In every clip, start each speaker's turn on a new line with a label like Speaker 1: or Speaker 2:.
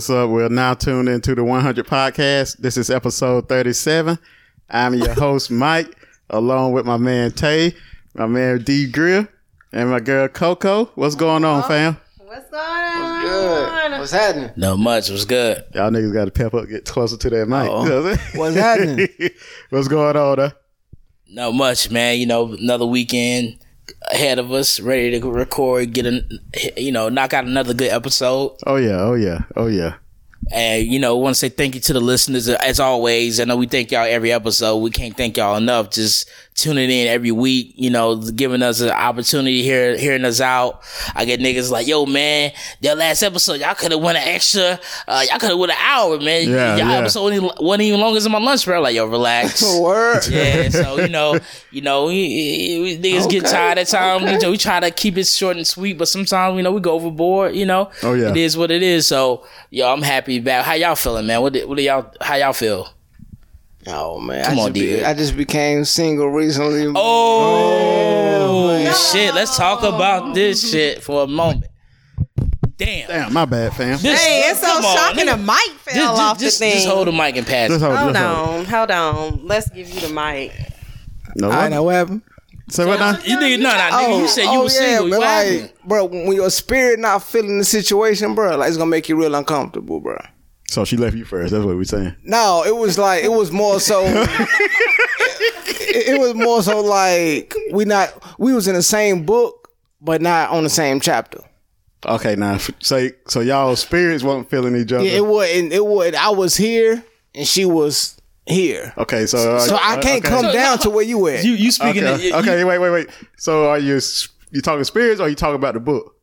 Speaker 1: Yo, what's up? We're now tuned into the 100 podcast. This is episode 37. I'm your host, Mike, along with my man Tay, my man D Grier, and my girl Coco. What's going on, fam?
Speaker 2: What's going on?
Speaker 3: What's Good. What's happening?
Speaker 4: No much. Was good.
Speaker 1: Y'all niggas got to pep up, get closer to that mic.
Speaker 4: Uh-oh.
Speaker 1: You know what
Speaker 3: What's happening?
Speaker 1: what's going on, though?
Speaker 4: No much, man. You know, another weekend ahead of us, ready to record, get a, you know, knock out another good episode.
Speaker 1: Oh, yeah. Oh, yeah. Oh, yeah.
Speaker 4: And you know, want to say thank you to the listeners as always. I know we thank y'all every episode. We can't thank y'all enough. Just tuning in every week. You know, giving us an opportunity here, hearing us out. I get niggas like, "Yo, man, that last episode, y'all could have went an extra. Uh, y'all could have went an hour, man.
Speaker 1: Yeah,
Speaker 4: y'all
Speaker 1: yeah.
Speaker 4: episode only, wasn't even long as my lunch break. Like, yo, relax.
Speaker 3: Word.
Speaker 4: Yeah, so you know, you know, we, we, niggas get tired at times. You know, we try to keep it short and sweet, but sometimes you know we go overboard. You know,
Speaker 1: Oh, yeah.
Speaker 4: it is what it is. So, yo, I'm happy about how y'all feeling, man. What, do- what do y'all? How y'all feel?
Speaker 3: Oh man,
Speaker 4: Come
Speaker 3: I
Speaker 4: on,
Speaker 3: just, be-
Speaker 4: D.
Speaker 3: I just became single recently.
Speaker 4: Oh, shit! Let's talk about this shit for a moment. Damn.
Speaker 1: Damn, my bad, fam.
Speaker 4: This-
Speaker 2: Hey, it's so
Speaker 4: come on,
Speaker 2: shocking.
Speaker 4: nigga.
Speaker 2: The mic fell
Speaker 4: Just,
Speaker 2: off
Speaker 4: just,
Speaker 2: the thing.
Speaker 4: just hold the mic and pass.
Speaker 1: Just
Speaker 4: it.
Speaker 1: hold,
Speaker 2: hold
Speaker 1: just hold.
Speaker 2: on, hold on. Let's give you the mic.
Speaker 1: No,
Speaker 3: I
Speaker 1: what?
Speaker 3: know what happened.
Speaker 1: So what now?
Speaker 4: You nigga, no, no, nigga. you oh, said you
Speaker 3: oh
Speaker 4: was
Speaker 3: yeah,
Speaker 4: single.
Speaker 3: but
Speaker 4: What happened?
Speaker 3: like, bro, when your spirit not feeling the situation, bro, like it's gonna make you real uncomfortable, bro.
Speaker 1: So she left you first. That's what we're saying.
Speaker 3: No, it was like it was more so. it, it was more so like we not we was in the same book, but not on the same chapter.
Speaker 1: Okay, now, f- say, so y'all spirits wasn't feeling each other.
Speaker 3: Yeah, it wasn't. It was. I was here and she was here.
Speaker 1: okay, so. uh,
Speaker 3: So I can't
Speaker 1: okay.
Speaker 3: come down to where you at.
Speaker 4: You you speaking?
Speaker 1: Okay,
Speaker 4: you-
Speaker 1: okay, wait, wait, wait. So are you you talking spirits or you talking about the book?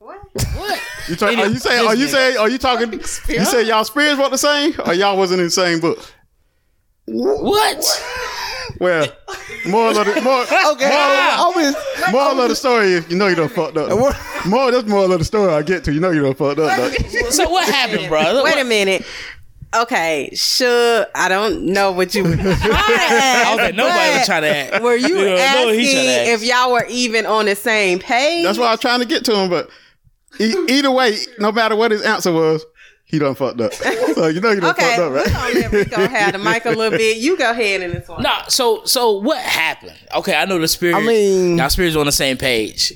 Speaker 2: What?
Speaker 4: What?
Speaker 1: You talk,
Speaker 4: Ain't
Speaker 1: are you saying? Are you saying? Are you talking? You said y'all spirits weren't the same, or y'all wasn't in the same book?
Speaker 4: What?
Speaker 1: Well, moral of the more,
Speaker 3: okay, I was.
Speaker 1: moral of the story is you know you done fucked up. More that's moral of the story I get to. You know you done fucked up. though.
Speaker 4: So what happened, bro?
Speaker 2: Wait a minute. Okay, sure. I don't know what you were trying to
Speaker 4: I
Speaker 2: ask.
Speaker 4: don't think nobody was trying to act.
Speaker 2: Were you
Speaker 4: Yeah,
Speaker 2: asking
Speaker 4: trying ask.
Speaker 2: if y'all were even on the same page?
Speaker 1: That's what I was trying to get to him, but either way, no matter what his answer was, he done fucked up. So you know you done
Speaker 2: Okay,
Speaker 1: fucked up,
Speaker 2: we're
Speaker 1: right?
Speaker 2: gonna let Rico have the mic a little bit. You go ahead in this one.
Speaker 4: Nah, so so what happened? Okay, I know the spirit.
Speaker 3: I mean-
Speaker 4: y'all spirits on the same page.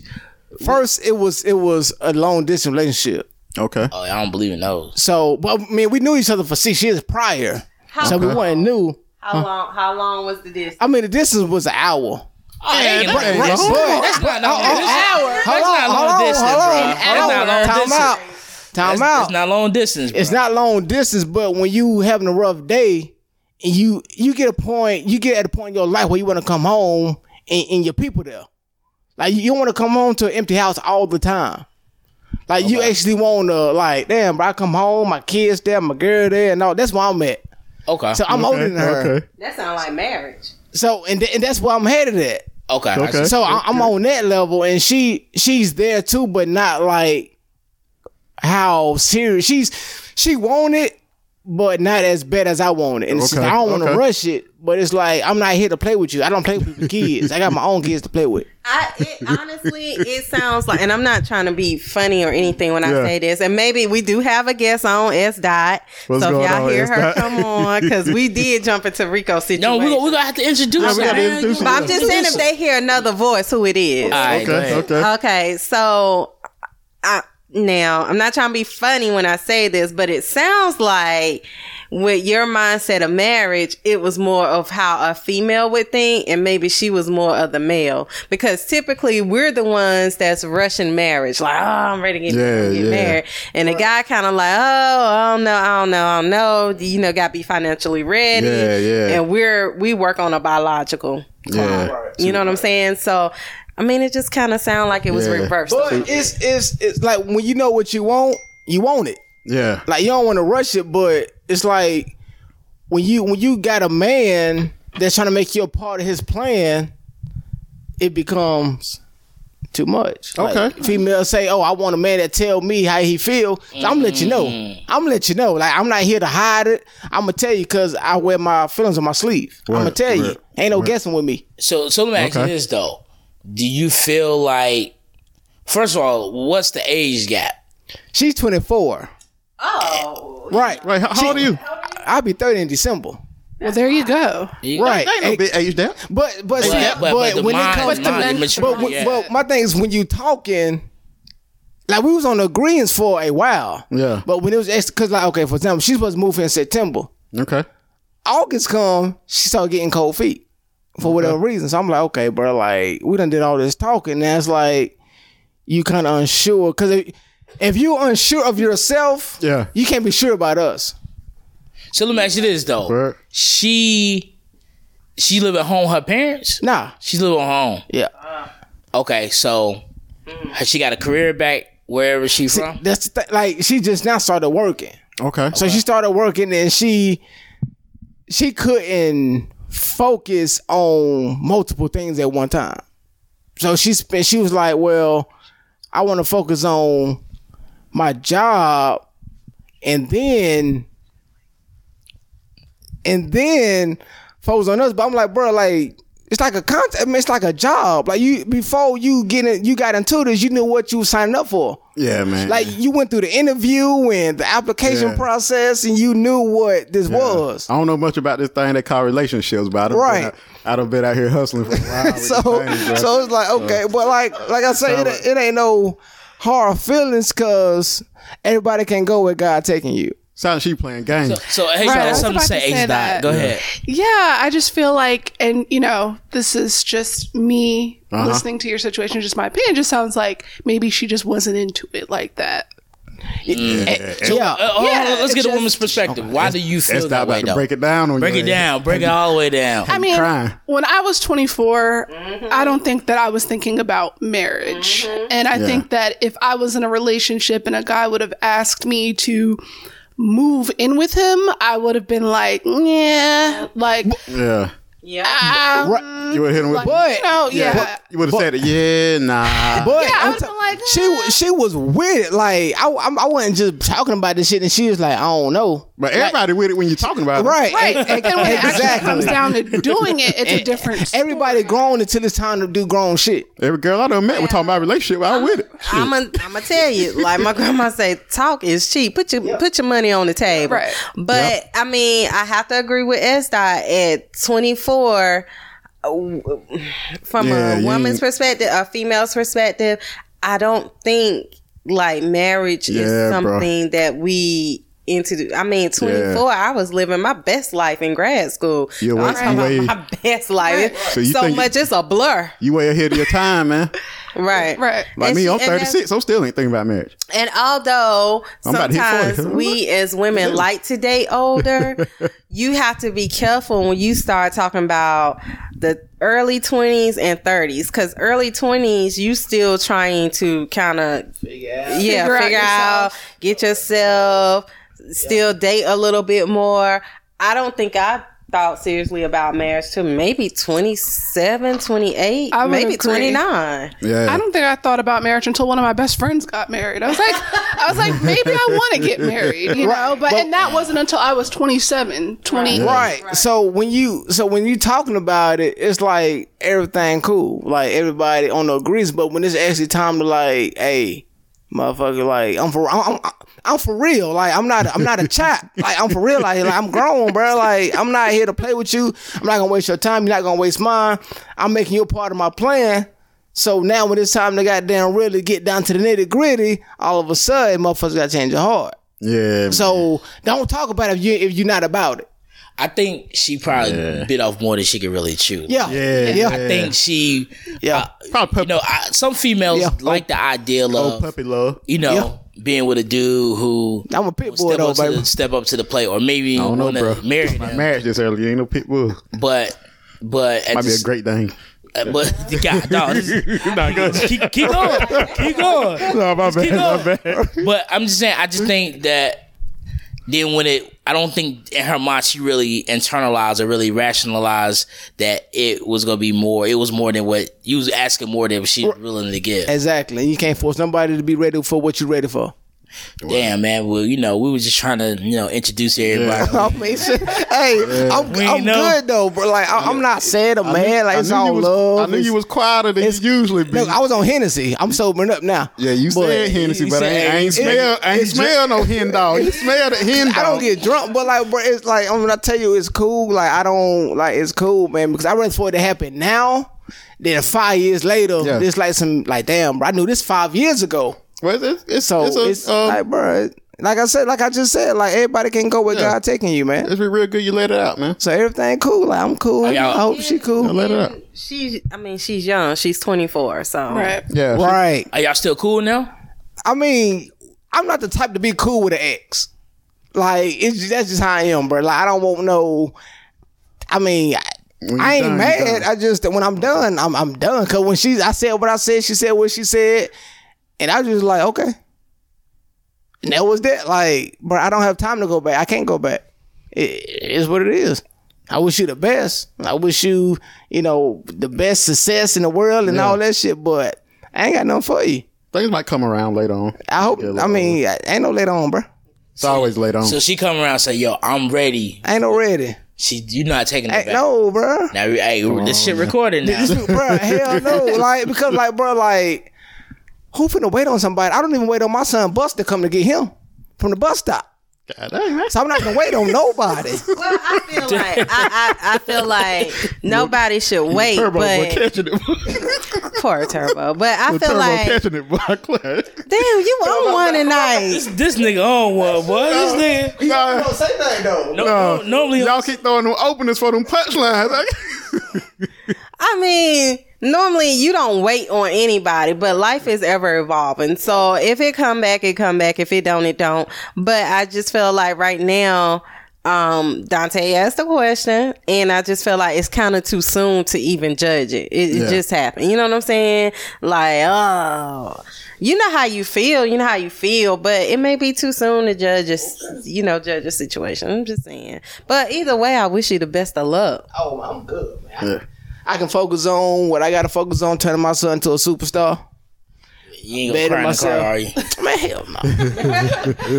Speaker 3: First, it was it was a long distance relationship.
Speaker 1: Okay.
Speaker 4: Oh, I don't believe in those.
Speaker 3: So, but I mean, we knew each other for six years prior,
Speaker 2: How
Speaker 3: so we
Speaker 2: long?
Speaker 3: wasn't new.
Speaker 2: How long? How long was the distance?
Speaker 3: I mean, the distance was an hour.
Speaker 4: Oh, that ain't long
Speaker 1: right,
Speaker 4: distance.
Speaker 3: right.
Speaker 4: That's not long
Speaker 3: Oh, oh,
Speaker 4: distance.
Speaker 3: Oh,
Speaker 4: that's not
Speaker 3: on,
Speaker 4: long distance,
Speaker 3: hold
Speaker 4: bro.
Speaker 3: on.
Speaker 4: That's not long
Speaker 3: Time
Speaker 4: distance.
Speaker 3: out. Time
Speaker 4: That's,
Speaker 3: out.
Speaker 4: that's not long distance. Bro.
Speaker 3: it's not long distance, but when you having a rough day and you you get a point, you get at a point in your life where you want to come home and, and your people there. Like you don't want to come home to an empty house all the time. Like you actually want to like, damn, bro, I come home, my kids there, my girl there, and all. That's where I'm at.
Speaker 4: Okay.
Speaker 3: So I'm older than her.
Speaker 1: Okay.
Speaker 2: That sounds like marriage.
Speaker 3: So and, th- and that's where I'm headed at.
Speaker 4: Okay.
Speaker 1: Okay.
Speaker 3: So I, I'm on that level, and she she's there too, but not like how serious she's. She want it, but not as bad as I want it. And it's just,
Speaker 1: Okay,
Speaker 3: I don't want to
Speaker 1: okay.
Speaker 3: rush it, but it's like I'm not here to play with you. I don't play with people's kids. I got my own kids to play with.
Speaker 2: I it, honestly, it sounds like, and I'm not trying to be funny or anything when I
Speaker 1: Yeah.
Speaker 2: say this, and maybe we do have a guest on S dot.
Speaker 1: What's
Speaker 2: so if
Speaker 1: going
Speaker 2: y'all
Speaker 1: on,
Speaker 2: hear
Speaker 1: S.
Speaker 2: her, come on, because we did jump into Rico's situation.
Speaker 4: no, we gonna, we gonna have to introduce
Speaker 1: Yeah,
Speaker 4: her.
Speaker 1: we gotta introduce her.
Speaker 2: but I'm just saying, if they hear another voice, who it is.
Speaker 4: All right,
Speaker 1: Okay. Okay.
Speaker 2: Okay, so I, now I'm not trying to be funny when I say this, but it sounds like with your mindset of marriage, it was more of how a female would think, and maybe she was more of the male. Because typically we're the ones that's rushing marriage, like, oh, I'm ready to get,
Speaker 1: Yeah,
Speaker 2: get
Speaker 1: yeah.
Speaker 2: married. And the guy kind of like, oh, I don't know, I don't know, I don't know. You know, got to be financially ready.
Speaker 1: Yeah, yeah.
Speaker 2: And we're, we work on a biological.
Speaker 1: Yeah.
Speaker 2: You know what I'm saying? So, I mean, it just kind of sounded like it was
Speaker 1: Yeah.
Speaker 2: reversed.
Speaker 3: But it's it's it's like when you know what you want, you want it.
Speaker 1: Yeah.
Speaker 3: Like you don't want to rush it, but it's like when you when you got a man that's trying to make you a part of his plan, it becomes too much. Like,
Speaker 1: Okay.
Speaker 3: females say, "Oh, I want a man that tell me how he feel." So I'm gonna let you know. Mm. I'm gonna let you know. Like I'm not here to hide it. I'm gonna tell you because I wear my feelings on my sleeve. I'm gonna
Speaker 1: Right,
Speaker 3: tell you. Ain't no guessing with me.
Speaker 4: So so let me ask you this though. Do you feel like first of all, what's the age gap?
Speaker 3: She's 24.
Speaker 2: Oh,
Speaker 3: Right.
Speaker 1: right. how, how old are you?
Speaker 3: I'll be 30 in December.
Speaker 5: Well, there you go.
Speaker 3: Right.
Speaker 1: Ain't no big age there.
Speaker 3: But but see,
Speaker 4: But-
Speaker 3: but,
Speaker 4: but
Speaker 3: when
Speaker 4: mind-
Speaker 3: it comes
Speaker 5: the
Speaker 3: to
Speaker 5: mind-
Speaker 3: but, when-
Speaker 4: yeah.
Speaker 3: but my thing is when you talking, like we was on the greens for a while.
Speaker 1: Yeah.
Speaker 3: But when it was because like okay, for example, she's supposed to move in September.
Speaker 1: Okay.
Speaker 3: August come, she started getting cold feet for whatever reason. So I'm like, okay, bro, like we done did all this talking. Now it's like you kind of unsure because if, if you're unsure of yourself,
Speaker 1: Yeah.
Speaker 3: you can't be sure about us.
Speaker 4: So let me ask you this though.
Speaker 1: Word.
Speaker 4: She she live at home with her parents?
Speaker 3: Nah,
Speaker 4: She's living at home.
Speaker 3: yeah, uh-huh.
Speaker 4: Okay, so has she got a career back wherever she from?
Speaker 3: that's the th- like she just now started working.
Speaker 1: Okay.
Speaker 3: So she started working and she she couldn't focus on multiple things at one time. So she spent she was like, Well, I want to focus on my job and then and then focus on us. But I'm like, bro, like it's like a con- I mean, it's like a job. Like you before you get in, you got into this, you knew what you were signing up for.
Speaker 1: Yeah, man.
Speaker 3: Like you went through the interview and the application
Speaker 1: Yeah.
Speaker 3: process, and you knew what this was.
Speaker 1: I don't know much about this thing they call relationships, but I don't
Speaker 3: Right.
Speaker 1: I been out here hustling for a while.
Speaker 3: So,
Speaker 1: things,
Speaker 3: so it's like okay, but like, like I say, it, it ain't no hard feelings because everybody can go where God taking you.
Speaker 1: Sounds she playing games.
Speaker 4: So hey,
Speaker 5: Right, I
Speaker 4: so
Speaker 5: was
Speaker 4: something to
Speaker 5: about
Speaker 4: say,
Speaker 5: to say
Speaker 4: H dot.
Speaker 5: that.
Speaker 4: Go ahead.
Speaker 5: Yeah, I just feel like, and you know, this is just me
Speaker 1: Uh-huh.
Speaker 5: listening to your situation, just my opinion. Just sounds like maybe she just wasn't into it like that.
Speaker 3: yeah,
Speaker 4: Uh,
Speaker 5: Yeah,
Speaker 4: on, let's
Speaker 5: it
Speaker 4: get a woman's perspective. Why do you feel
Speaker 1: That's
Speaker 4: that
Speaker 1: not
Speaker 4: way
Speaker 1: about to
Speaker 4: though?
Speaker 1: break it down on
Speaker 4: Break
Speaker 1: you.
Speaker 4: it down. Break it all the way down.
Speaker 5: I mean,
Speaker 1: crying.
Speaker 5: when I was 24, I don't think that I was thinking about marriage. And I think that if I was in a relationship and a guy would have asked me to move in with him, I would have been like, yeah, like,
Speaker 1: Yeah.
Speaker 2: yeah.
Speaker 5: ah,
Speaker 3: Right.
Speaker 1: You would hit him with
Speaker 3: But
Speaker 5: you know, yeah.
Speaker 1: You would have said it. Yeah, nah.
Speaker 3: But
Speaker 5: Yeah, I
Speaker 3: I'm
Speaker 5: would've been like,
Speaker 3: she she was with it. Like I, I, I wasn't just talking about this shit, and she was like, I don't know.
Speaker 1: But everybody with it when you're talking about it.
Speaker 3: Right,
Speaker 5: Right.
Speaker 3: e-
Speaker 5: And when it actually comes down to doing it, it's a different story.
Speaker 3: Everybody grown until it's time to do grown shit.
Speaker 1: Every girl I done met was talking about relationship. I was with it. Shit.
Speaker 2: I'm gonna I'm gonna tell you, like my grandma say, talk is cheap. Put your put your money on the table.
Speaker 5: Right.
Speaker 2: But I mean, I have to agree with S dot at 24. uh, From
Speaker 1: Yeah,
Speaker 2: a woman's perspective, a female's perspective, I don't think like marriage
Speaker 1: Yeah,
Speaker 2: is
Speaker 1: bro.
Speaker 2: something that we into. I mean, 24. I was living my best life in grad school.
Speaker 1: You're
Speaker 2: I'm talking
Speaker 1: you way-
Speaker 2: about my best life.
Speaker 1: So you
Speaker 2: so
Speaker 1: think-
Speaker 2: much it's a blur,
Speaker 1: You way ahead of your time, man.
Speaker 2: right?
Speaker 5: Right.
Speaker 1: Like
Speaker 2: And
Speaker 1: me,
Speaker 2: she-
Speaker 1: I'm
Speaker 2: and that's-
Speaker 1: 36. I'm still ain't thinking about marriage.
Speaker 2: And although
Speaker 1: I'm about to hit 40.
Speaker 2: sometimes we as women like to date older, you have to be careful when you start talking about the early 20s and 30s because early 20s you still trying to kind of yeah
Speaker 5: Figure
Speaker 2: figure,
Speaker 5: out
Speaker 2: out, get yourself still date a little bit more i don't think i thought seriously about marriage till maybe 27 28
Speaker 5: I
Speaker 2: maybe
Speaker 5: agree.
Speaker 2: 29
Speaker 1: Yeah.
Speaker 5: I don't think I thought about marriage until one of my best friends got married. I was like, I was like, maybe I want to get married, you know. But, and that wasn't until I was 27, 20.
Speaker 3: Right. So when you so when you talking about it, it's like everything cool. Like everybody on the agrees, but when it's actually time to like, hey, motherfucker, like I'm for I'm, I'm, I'm for real. Like I'm not I'm not a chap. Like I'm for real. Like, like I'm grown, bro. Like I'm not here to play with you. I'm not gonna waste your time. You're not gonna waste mine. I'm making you a part of my plan. So now when it's time to goddamn really get down to the nitty gritty, all of a sudden motherfuckers gotta change your heart.
Speaker 1: yeah.
Speaker 3: So don't talk about it if you if you're not about it.
Speaker 4: I think she probably bit off more than she could really chew.
Speaker 3: Yeah.
Speaker 1: Yeah,
Speaker 3: Yeah.
Speaker 4: I think she,
Speaker 3: Yeah.
Speaker 1: Uh, probably
Speaker 4: you know, I, some females
Speaker 3: Yeah.
Speaker 4: like the idea
Speaker 1: old
Speaker 4: of,
Speaker 1: puppy love.
Speaker 4: you know, being with a dude who
Speaker 3: I'm a pit
Speaker 4: will
Speaker 3: bull
Speaker 4: step
Speaker 3: though,
Speaker 4: up, to the, step up to the plate, or maybe
Speaker 1: I don't know, bro.
Speaker 4: to marry
Speaker 1: My
Speaker 4: them.
Speaker 1: marriage this early. You ain't no pit bull.
Speaker 4: But, but at
Speaker 1: Might
Speaker 4: the,
Speaker 1: be a great thing.
Speaker 4: uh, but the guy, dog, this is-
Speaker 1: Not good.
Speaker 4: keep, keep going, keep going.
Speaker 1: No, my bad.
Speaker 4: Keep
Speaker 1: My bad.
Speaker 4: But I'm just saying, I just think that then when it, I don't think in her mind she really internalized or really rationalized that it was gonna be more. It was more than what you was asking more than she was willing to give.
Speaker 3: Exactly. And you can't force nobody to be ready for what you're ready for.
Speaker 4: Damn, man. Well, you know, we were just trying to, you know, introduce everybody.
Speaker 3: I mean, shit. hey, I'm, I'm
Speaker 4: know.
Speaker 3: good though, bro. Like I, I'm not sad or
Speaker 1: I
Speaker 3: mad. Like
Speaker 1: I
Speaker 3: it's
Speaker 1: knew
Speaker 3: all
Speaker 1: you was,
Speaker 3: love.
Speaker 1: I knew
Speaker 3: It's-
Speaker 1: you was quieter than you usually be.
Speaker 3: Look, I was on Hennessy. I'm sobering up now.
Speaker 1: yeah, you
Speaker 3: But
Speaker 1: said Hennessy,
Speaker 3: you
Speaker 1: but I ain't, I ain't
Speaker 3: said-
Speaker 1: smell, I ain't
Speaker 3: it's
Speaker 1: smell no hen dog. You smell the hen dog.
Speaker 3: I don't get drunk, but like, bro, it's like I'm gonna tell you, it's cool. Like I don't like it's cool, man, because I rather for it to happen now than five years later.
Speaker 1: Yeah.
Speaker 3: It's like some like, damn, bro, I knew this five years ago.
Speaker 1: Well, it's, it's,
Speaker 3: So
Speaker 1: it's,
Speaker 3: it's,
Speaker 1: um,
Speaker 3: like, bro, like I said, like I just said, like everybody can go where
Speaker 1: Yeah.
Speaker 3: God taking you, man.
Speaker 1: it's real good you let it out, man.
Speaker 3: So everything cool. Like I'm cool. I
Speaker 4: y'all-
Speaker 3: hope she cool.
Speaker 1: I Let it out.
Speaker 2: She, I mean, she's young. She's 24. So
Speaker 5: Right.
Speaker 1: Yeah. she-
Speaker 3: Right.
Speaker 4: Are y'all still cool now?
Speaker 3: I mean, I'm not the type to be cool with an ex. Like it's just, that's just how I am, bro. Like I don't want no. I mean, I,
Speaker 1: When
Speaker 3: I
Speaker 1: you
Speaker 3: ain't
Speaker 1: done,
Speaker 3: mad. I just when I'm done, I'm I'm done. Cause when she, I said what I said, she said what she said, and I was just like, okay. And that was that. Like, bro, I don't have time to go back. I can't go back. It, it is what it is. I wish you the best. I wish you, you know, the best success in the world and
Speaker 1: Yeah.
Speaker 3: all that shit. But I ain't got nothing for you.
Speaker 1: Things might come around later on.
Speaker 3: I hope.
Speaker 1: Yeah,
Speaker 3: I mean, I- ain't no later on, bro.
Speaker 1: It's always later on.
Speaker 4: So she come around and say, "Yo, I'm ready."
Speaker 3: Ain't no ready.
Speaker 4: She, you not taking it back.
Speaker 3: no, bro.
Speaker 4: Now, hey, this shit oh, recorded now.
Speaker 3: bro, hell no. Like because like, bro, like, who finna wait on somebody? I don't even wait on my son Bus to come to get him from the bus stop.
Speaker 1: God dang, man.
Speaker 3: So I'm not gonna wait on nobody.
Speaker 2: Well, I feel like I, I, I feel like nobody should wait,
Speaker 1: Turbo
Speaker 2: but
Speaker 1: catching it.
Speaker 2: poor Turbo. But I feel
Speaker 1: turbo
Speaker 2: like,
Speaker 1: catching it, boy.
Speaker 2: Damn, you on one tonight.
Speaker 4: this nigga on one, boy. This nigga.
Speaker 1: Nah,
Speaker 3: say that though.
Speaker 4: No,
Speaker 1: nah.
Speaker 4: no, normally,
Speaker 1: y'all keep throwing them openers for them punchlines.
Speaker 2: I mean, normally you don't wait on anybody, but life is ever evolving. So if it come back, it come back. If it don't, it don't. But I just feel like right now, um, Dante asked the question, and I just feel like it's kind of too soon to even judge it. It, it just happened. You know what I'm saying? Like, oh, you know how you feel. You know how you feel, but it may be too soon to judge a, s- you know, judge a situation. I'm just saying. But either way, I wish you the best of luck.
Speaker 3: Oh, I'm good, man.
Speaker 1: Yeah.
Speaker 3: I can focus on what I gotta focus on, turning my son into a superstar.
Speaker 4: you ain't
Speaker 3: Better
Speaker 4: gonna cry in the car,
Speaker 3: myself.
Speaker 4: are you?
Speaker 3: Man, hell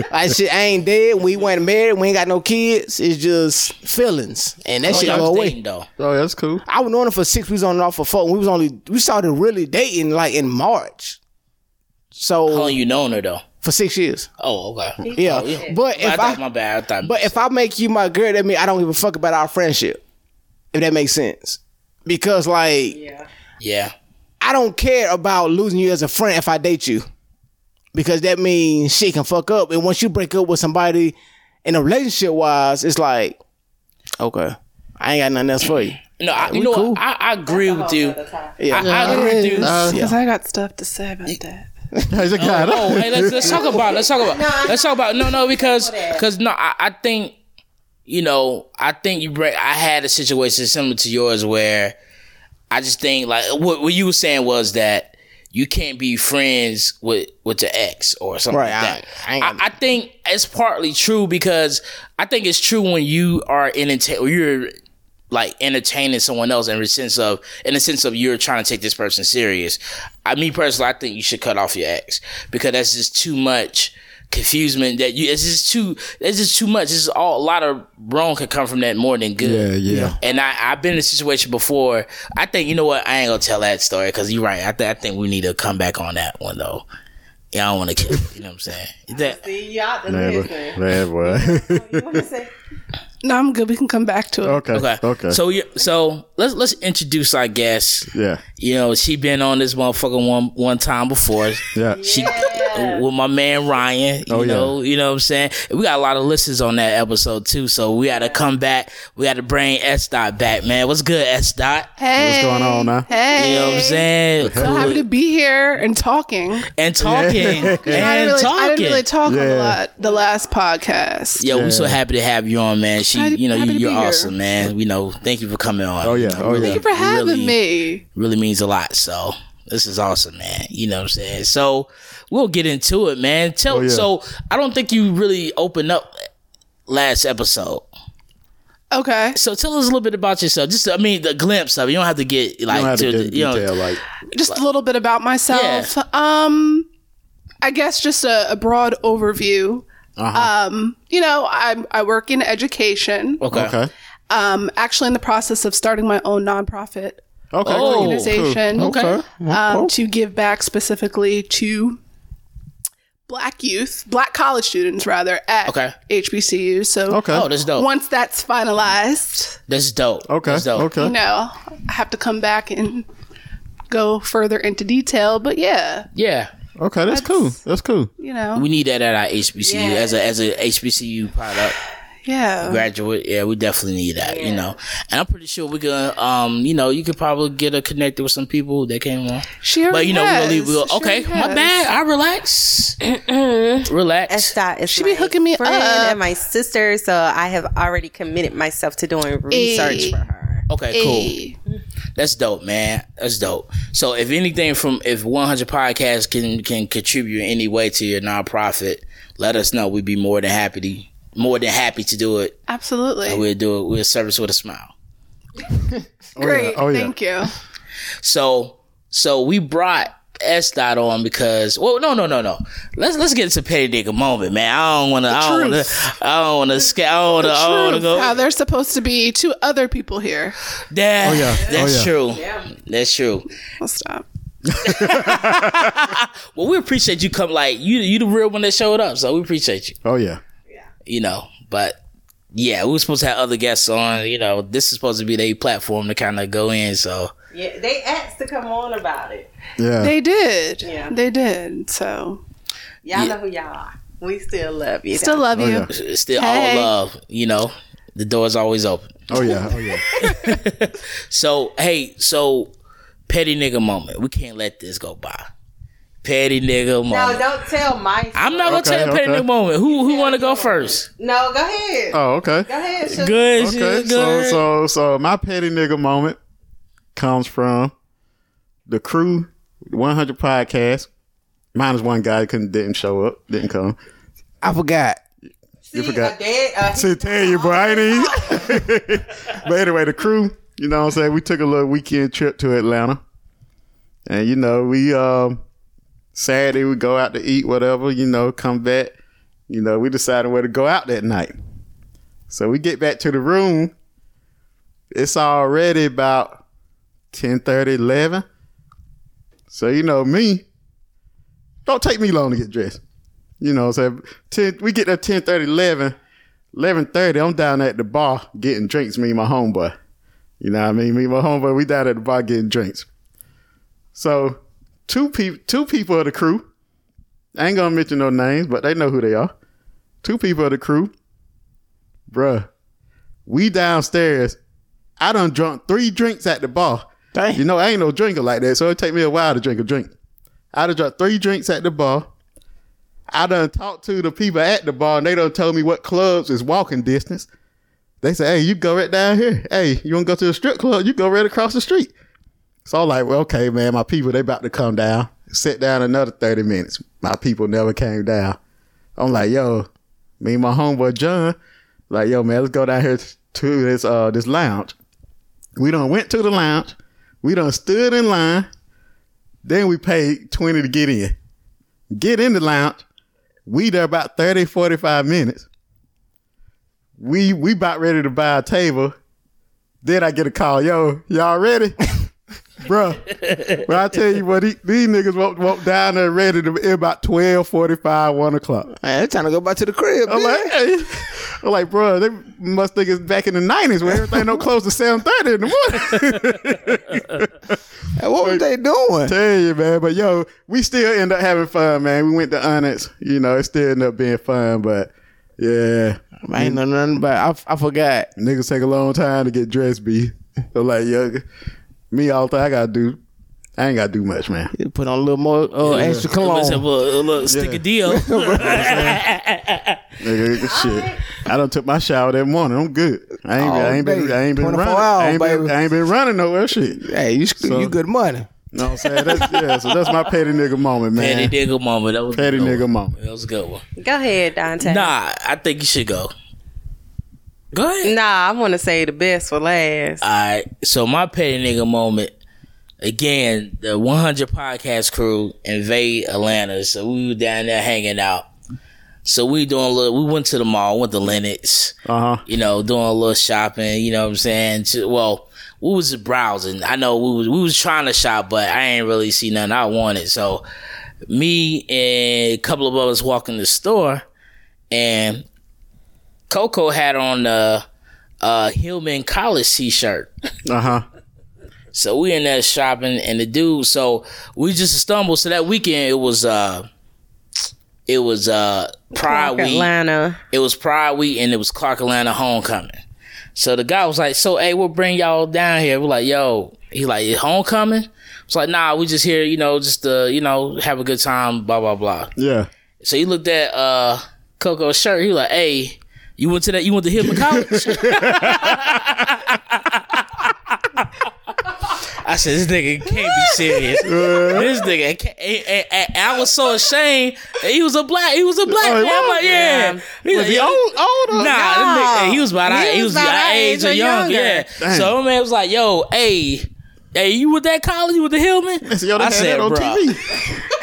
Speaker 3: no. like shit, I ain't dead. We weren't married. We ain't got no kids. It's just feelings, and that
Speaker 4: Oh,
Speaker 3: shit
Speaker 4: y'all
Speaker 3: go
Speaker 4: was
Speaker 3: away.
Speaker 4: dating, though.
Speaker 1: Oh, that's cool.
Speaker 3: I was knowing him for six. We was on and off for four. We was only we started really dating like in March. So
Speaker 4: How long you known her though?
Speaker 3: for six years.
Speaker 4: Oh, okay.
Speaker 3: Yeah,
Speaker 4: Oh, yeah.
Speaker 3: but
Speaker 4: I
Speaker 3: if
Speaker 4: thought
Speaker 3: I,
Speaker 4: my bad. I thought.
Speaker 3: but if I make you my girl, that means I don't give a fuck about our friendship. If that makes sense, because like
Speaker 4: yeah,
Speaker 3: I don't care about losing you as a friend if I date you, because that means she can fuck up. And once you break up with somebody in a relationship wise, it's like okay, I ain't got nothing else for you.
Speaker 4: no, I, you know,
Speaker 3: cool.
Speaker 4: I, I agree with you.
Speaker 3: Yeah,
Speaker 4: I, I agree with you.
Speaker 5: Because I got stuff to say about that.
Speaker 1: There's a oh, guy.
Speaker 4: Oh, hey, let's let's talk about let's talk about let's talk about no no because because no I, I think you know I think you bring I had a situation similar to yours where I just think like what what you were saying was that you can't be friends with with the ex or something
Speaker 3: Right,
Speaker 4: like
Speaker 3: I-
Speaker 4: that.
Speaker 3: I ain't
Speaker 4: I, I think it's partly true because I think it's true when you are in you're like entertaining someone else in the sense of in the sense of you're trying to take this person serious. I mean personally, I think you should cut off your ex because that's just too much confusement that you it's just too it's just too much. It's all a lot of wrong could come from that more than good.
Speaker 1: Yeah, yeah.
Speaker 4: And I I've been in a situation before. I think you know what I ain't gonna tell that story because you're right. I think I think we need to come back on that one though. Yeah, I don't want to kill. You You know what I'm saying? That,
Speaker 2: See, y'all the
Speaker 1: Man, boy. Man, boy.
Speaker 2: You want to say?
Speaker 5: No, I'm good. We can come back to it.
Speaker 1: okay.
Speaker 4: okay.
Speaker 1: Okay.
Speaker 4: So you so let's let's introduce our guest.
Speaker 1: yeah.
Speaker 4: You know, she been on this motherfucker one one time before.
Speaker 1: Yeah.
Speaker 4: She with my man Ryan. You
Speaker 1: Oh, yeah.
Speaker 4: know, you know what I'm saying? We got a lot of listens on that episode too. So we gotta come back. We gotta bring S Dot back, man. What's good, S Dot?
Speaker 5: Hey, What's
Speaker 1: going on now?
Speaker 5: Hey,
Speaker 4: You know what I'm saying?
Speaker 5: So happy to be here and talking.
Speaker 4: And talking.
Speaker 5: I
Speaker 4: And
Speaker 5: didn't really,
Speaker 4: talking.
Speaker 5: I didn't really talk on
Speaker 1: Yeah.
Speaker 5: the, la- the last podcast.
Speaker 4: Yo, we're so happy to have you on, man. She,
Speaker 5: Happy-
Speaker 4: you know, you, you're
Speaker 5: be here.
Speaker 4: awesome, man. We know. Thank you for coming on.
Speaker 1: Oh, yeah.
Speaker 4: You know,
Speaker 1: Oh, yeah.
Speaker 4: really-
Speaker 5: Thank you for having
Speaker 4: really-
Speaker 5: me.
Speaker 4: really means a lot. So this is awesome, man. You know what I'm saying? So we'll get into it, man. Tell
Speaker 1: Oh, yeah.
Speaker 4: so I don't think you really opened up last episode.
Speaker 5: Okay,
Speaker 4: So tell us a little bit about yourself. Just I mean the glimpse of it. You don't have to get
Speaker 1: You
Speaker 4: like
Speaker 1: don't have
Speaker 4: to
Speaker 1: to
Speaker 4: the,
Speaker 1: get in
Speaker 4: you know
Speaker 1: detail. Like,
Speaker 5: just a little bit about myself.
Speaker 4: Yeah.
Speaker 5: Um, I guess just a, a broad overview.
Speaker 1: Uh-huh.
Speaker 5: Um, you know, I I work in education.
Speaker 4: Okay.
Speaker 1: Okay.
Speaker 5: Um, actually in the process of starting my own nonprofit
Speaker 1: Okay.
Speaker 4: Oh,
Speaker 5: organization.
Speaker 1: cool. Okay.
Speaker 5: um, to give back specifically to black youth, black college students rather at
Speaker 4: Okay.
Speaker 5: HBCU. So
Speaker 1: Okay.
Speaker 4: Oh, that's dope.
Speaker 5: once that's finalized,
Speaker 4: That's dope.
Speaker 1: Okay.
Speaker 4: That's dope.
Speaker 1: Okay.
Speaker 5: you know, I have to come back and go further into detail. But yeah,
Speaker 4: Yeah.
Speaker 1: Okay. That's cool. That's cool.
Speaker 5: you know,
Speaker 4: We need that at our HBCU
Speaker 2: Yeah.
Speaker 4: as a as a HBCU product
Speaker 5: yeah.
Speaker 4: graduate. Yeah, we definitely need that. You know, and I'm pretty sure we can. Um, you know, you could probably get her connected with some people that came on.
Speaker 5: She
Speaker 4: But you know,
Speaker 5: has.
Speaker 4: we'll leave. We'll,
Speaker 5: She
Speaker 4: okay, my
Speaker 5: has.
Speaker 4: bad. I relax. relax.
Speaker 2: S dot is
Speaker 5: She be
Speaker 2: my
Speaker 5: hooking me
Speaker 2: friend
Speaker 5: up.
Speaker 2: and my sister, so I have already committed myself to doing research
Speaker 5: Ayy.
Speaker 2: for her.
Speaker 4: Okay, cool.
Speaker 5: Hey.
Speaker 4: That's dope, man. That's dope. So if anything from if 100 podcasts can can contribute in any way to your nonprofit, let us know. We'd be more than happy to more than happy to do it.
Speaker 5: Absolutely.
Speaker 4: We'll do it. We'll service with a smile.
Speaker 5: Oh, Great.
Speaker 1: Oh, yeah.
Speaker 5: Thank you.
Speaker 4: So so we brought S dot on because well no no no no let's let's get into petty nigga moment man I don't want to I don't want to I don't want to sca- I don't want to I don't want to go
Speaker 5: How there's supposed to be two other people here.
Speaker 4: that
Speaker 1: Oh, yeah.
Speaker 4: that's
Speaker 1: Oh,
Speaker 4: true that's true
Speaker 5: I'll stop.
Speaker 4: well we appreciate you come like you you the real one that showed up so we appreciate you
Speaker 1: Oh yeah.
Speaker 4: you know. But yeah, we were supposed to have other guests on. You know, this is supposed to be their platform to kind of go in. So
Speaker 2: Yeah, they asked to come on about it.
Speaker 1: Yeah.
Speaker 5: They did.
Speaker 2: Yeah.
Speaker 5: They did. So
Speaker 2: Y'all know who y'all are. We still love you.
Speaker 5: still
Speaker 2: though.
Speaker 5: love
Speaker 1: Oh,
Speaker 5: you.
Speaker 1: yeah.
Speaker 4: still
Speaker 5: Hey.
Speaker 4: all love. You know, the door's always open.
Speaker 1: Oh yeah. Oh yeah.
Speaker 4: So hey, so petty nigga moment. We can't let this go by. Petty nigga moment.
Speaker 2: No, don't tell my.
Speaker 4: I'm not gonna
Speaker 1: Okay,
Speaker 4: tell you petty nigga moment. Who who want to go first?
Speaker 2: No, go ahead.
Speaker 1: Oh okay.
Speaker 2: Go ahead. Sugar.
Speaker 4: Good.
Speaker 1: Okay.
Speaker 4: shit,
Speaker 1: So so so my petty nigga moment comes from the crew 100 podcast. Minus one guy couldn't didn't show up, didn't come.
Speaker 3: I forgot.
Speaker 2: See,
Speaker 1: forgot.
Speaker 2: a Dad, uh,
Speaker 1: to tell you, bro. I ain't even. but anyway, the crew, you know what I'm saying? We took a little weekend trip to Atlanta. And, you know, we, um, Saturday we go out to eat, whatever, you know, come back. You know, we decided where to go out that night. So we get back to the room. It's already about 10 11. So, you know, me, don't take me long to get dressed. You know, so 10, we get there 10 30, 11. 11.30, I'm down at the bar getting drinks, me and my homeboy. You know what I mean? Me and my homeboy, we down at the bar getting drinks. So, two, people, two people of the crew, I ain't gonna mention no names, but they know who they are. Two people of the crew, bruh, we downstairs, I done drunk three drinks at the bar.
Speaker 3: Dang.
Speaker 1: You know, I ain't no drinker like that, so it take me a while to drink a drink. I done drunk three drinks at the bar. I done talked to the people at the bar and they done told me what clubs is walking distance. They say, hey, you go right down here. Hey, you want to go to the strip club? You go right across the street. So I'm like, well, okay, man, my people, they about to come down. Sit down another 30 minutes. My people never came down. I'm like, yo, me and my homeboy John, like, yo, man, let's go down here to this uh this lounge. We done went to the lounge. We done stood in line. Then we paid 20 to get in. Get in the lounge. We there about 30, 45 minutes. We we about ready to buy a table. Then I get a call, yo, y'all ready? Bruh. But I tell you what, these, these niggas walk, walk down there ready to be about 12, 45, 1 o'clock.
Speaker 3: Man, they're trying to go back to the crib.
Speaker 1: I'm like, hey. I'm like, bro, they must think it's back in the 90s where everything don't close to 7.30 in the morning.
Speaker 3: Hey, what was they doing?
Speaker 1: Tell you, man. But yo, we still end up having fun, man. We went to Onyx. You know, it still ended up being fun, but yeah.
Speaker 3: I ain't know nothing about. I, I forgot.
Speaker 1: Niggas take a long time to get dressed, B. So like, yo, me all the time I gotta do. I ain't gotta do much, man.
Speaker 3: You put on a little more uh, extra
Speaker 4: Let's have a,
Speaker 3: cologne.
Speaker 4: a little stick
Speaker 1: Yeah.
Speaker 4: of deal.
Speaker 1: Nigga, shit. I done took my shower that morning. I'm good. I ain't,
Speaker 3: Oh,
Speaker 1: I ain't been. I ain't been running.
Speaker 3: hours,
Speaker 1: I, ain't been. I ain't been running nowhere. Shit.
Speaker 3: Hey, you
Speaker 1: So-
Speaker 3: you good money.
Speaker 1: No, I'm saying? That's, yeah, so that's my petty nigga moment, man.
Speaker 4: Petty nigga moment. That was a
Speaker 1: Petty nigga
Speaker 4: one.
Speaker 1: moment.
Speaker 4: That was a good one.
Speaker 2: Go ahead, Dante.
Speaker 4: Nah, I think you should go. Go ahead.
Speaker 2: Nah, I want to say the best for last.
Speaker 4: All right. So my petty nigga moment again, the 100 podcast crew invade Atlanta. So we were down there hanging out. So we doing a little, we went to the mall, went to Lenox,
Speaker 1: Uh huh.
Speaker 4: you know, doing a little shopping, you know what I'm saying? Well, we was browsing. I know we was, we was trying to shop, but I ain't really see nothing I wanted. So me and a couple of us walk in the store and Coco had on a, uh Hillman College t-shirt.
Speaker 1: Uh huh.
Speaker 4: So we in there shopping and the dude, so we just stumbled. So that weekend it was uh it was uh Pride Week.
Speaker 2: Atlanta.
Speaker 4: It was Pride Week and it was Clark Atlanta homecoming. So the guy was like, So hey, we'll bring y'all down here. We're like, yo, he like "Is homecoming? It's like, nah, we just here, you know, just to, you know, have a good time, blah blah blah.
Speaker 1: Yeah.
Speaker 4: So he looked at uh Coco's shirt, he was like, Hey, you went to that you went to Hillman College? I said, this nigga can't be serious. this nigga, can't, and I was so ashamed. that He was a black. He was a black
Speaker 1: Oh,
Speaker 4: man. I'm like, yeah. He
Speaker 1: Was he
Speaker 4: like,
Speaker 1: old, older?
Speaker 4: Uh, nah, them nigga- he was about
Speaker 2: He
Speaker 4: he
Speaker 2: was
Speaker 4: was
Speaker 2: about
Speaker 4: age
Speaker 2: age
Speaker 4: or younger. Yeah.
Speaker 1: Dang.
Speaker 4: So my man was like, yo, hey. Hey, you with that college? You with the Hillman?
Speaker 1: Yo,
Speaker 4: I said, bro.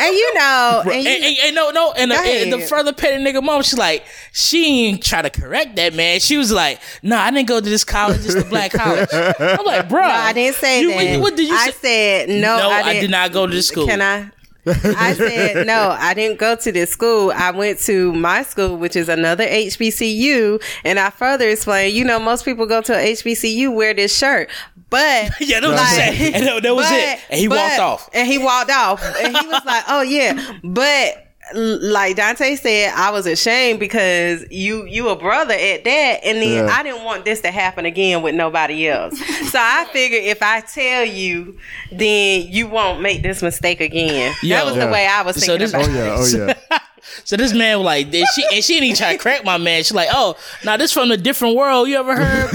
Speaker 2: And you know, and
Speaker 4: And,
Speaker 2: you,
Speaker 4: and- and no, no, and, the, and the further petty nigga mom, she's like, she ain't try to correct that man. She was like, nah, I didn't go to this college, it's the black college. I'm like, bro,
Speaker 2: no, I didn't say
Speaker 4: you,
Speaker 2: that.
Speaker 4: What did you
Speaker 2: I
Speaker 4: say?
Speaker 2: said no.
Speaker 4: no,
Speaker 2: I,
Speaker 4: I, did not go to this school.
Speaker 2: Can I? I said no. I didn't go to this school. I went to my school, which is another HBCU, and I further explained. You know, most people go to a HBCU wear this shirt, but
Speaker 4: Yeah, that was it. And that- that was it. And he walked off.
Speaker 2: And he walked off, and he was like, "Oh yeah," but. L- Like Dante said, I was ashamed because you you a brother at that, and then
Speaker 1: Yeah.
Speaker 2: I didn't want this to happen again with nobody else. So I figured if I tell you, then you won't make this mistake again.
Speaker 4: Yo.
Speaker 2: that was
Speaker 1: Yeah.
Speaker 2: the way I was
Speaker 4: So
Speaker 2: thinking
Speaker 4: this-
Speaker 2: about
Speaker 1: Oh, oh
Speaker 2: it.
Speaker 1: yeah. Oh yeah.
Speaker 4: So this man was like, did she and she didn't even try to crack my man. She like, oh, now this from a different world. You ever heard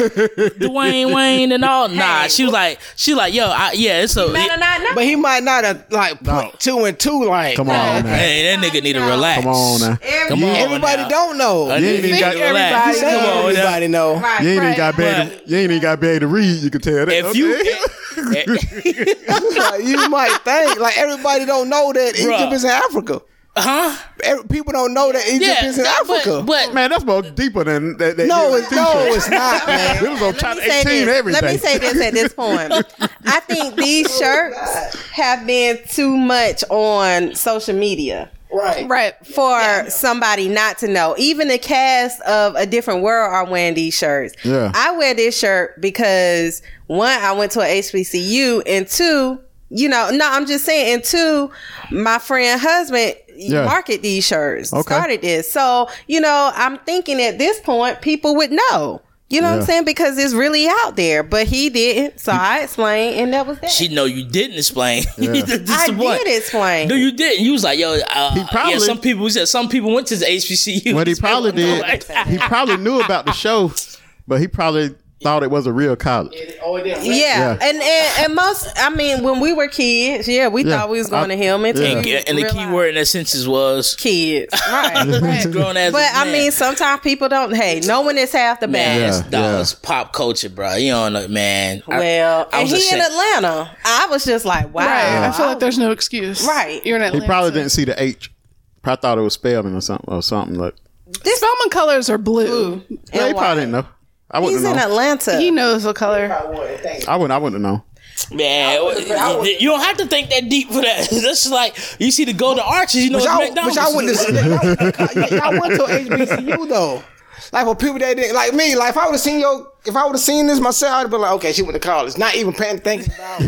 Speaker 4: Dwayne Wayne and all? Nah, she was like, she like, yo, I, yeah, it's a.
Speaker 2: Man, or not, no.
Speaker 3: But he might not have like put two and two. Like,
Speaker 1: Come on, man.
Speaker 4: hey, that nigga need to relax.
Speaker 1: Come on now.
Speaker 4: Come on,
Speaker 3: everybody
Speaker 4: now.
Speaker 3: don't know.
Speaker 1: You ain't
Speaker 4: need
Speaker 1: even
Speaker 4: to
Speaker 1: got-
Speaker 4: relax.
Speaker 3: Everybody,
Speaker 4: Come on, now.
Speaker 3: everybody know.
Speaker 2: Right,
Speaker 1: You ain't even got to be able to, you ain't even got to be able to read. You can tell that.
Speaker 4: If you,
Speaker 3: Like, you might think like everybody don't know that
Speaker 4: Bruh.
Speaker 3: Egypt is in Africa.
Speaker 4: Huh?
Speaker 3: People don't know that Egypt
Speaker 4: Yeah,
Speaker 3: is in Africa.
Speaker 4: but, but
Speaker 1: man, that's more deeper than that. that
Speaker 3: no,
Speaker 1: yeah,
Speaker 3: it's, no, it's not, man.
Speaker 1: It was on top 18
Speaker 2: this.
Speaker 1: every
Speaker 2: Let me say this at this point. I think these shirts have been too much on social media.
Speaker 3: Right.
Speaker 5: Right.
Speaker 2: for somebody not to know. Even the cast of A Different World are wearing these shirts.
Speaker 1: Yeah.
Speaker 2: I wear this shirt because one, I went to a HBCU, and two, you know, no, I'm just saying, and two, my friend husband
Speaker 1: Yeah.
Speaker 2: market these shirts,
Speaker 1: Okay.
Speaker 2: started this. So, you know, I'm thinking at this point, people would know. You know what I'm saying? Because it's really out there, but he didn't. So I explained, and that was that.
Speaker 4: she know you didn't explain.
Speaker 1: Yeah.
Speaker 2: I
Speaker 4: the point.
Speaker 2: did explain.
Speaker 4: No, you didn't. You was like, yo, uh,
Speaker 1: He probably-
Speaker 4: yeah. Some people said some people went to the HBCU.
Speaker 1: What he probably did, he probably knew about the show, but he probably thought it was a real college.
Speaker 3: Oh, it didn't.
Speaker 2: Yeah.
Speaker 1: Yeah.
Speaker 2: And, and and most I mean when we were kids, yeah, we
Speaker 1: Yeah.
Speaker 2: thought we was going
Speaker 1: I-
Speaker 2: to Hillman.
Speaker 1: yeah.
Speaker 4: and, and the key word in that sentence was
Speaker 2: kids. Right.
Speaker 4: grown as.
Speaker 2: but I mean sometimes people don't hey, knowing is half the
Speaker 4: Man,
Speaker 2: battle.
Speaker 1: Yeah,
Speaker 4: it's, dog, it's pop culture, bro. You don't know, man.
Speaker 2: Well,
Speaker 4: I
Speaker 2: and
Speaker 4: was
Speaker 2: he in. Atlanta. I was just like, wow.
Speaker 5: Right. I feel like there's no oh. excuse.
Speaker 2: Right.
Speaker 5: You're in
Speaker 1: He probably didn't see the H. Probably thought it was spelling or something or something. Like,
Speaker 2: this
Speaker 5: Spelman colors are blue.
Speaker 1: yeah, he probably didn't know. I wouldn't
Speaker 2: He's in. Atlanta.
Speaker 5: He knows what color.
Speaker 1: I wouldn't. I wouldn't know.
Speaker 4: Man, you, you don't have to think that deep for that. That's just like you see the golden arches. You know,
Speaker 3: But
Speaker 4: it's
Speaker 3: y'all, but
Speaker 4: McDonald's.
Speaker 3: y'all went to y'all, y'all went to HBCU though. Like for people that didn't like me, like if I would have seen your, if I would have seen this myself, I'd be like, okay, she went to college, not even paying thinking about.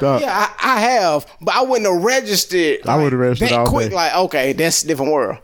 Speaker 1: Dog,
Speaker 3: yeah, I, I have, but I wouldn't have registered.
Speaker 1: I would've registered
Speaker 3: that
Speaker 1: all
Speaker 3: quick.
Speaker 1: day.
Speaker 3: Like, okay, that's a different world.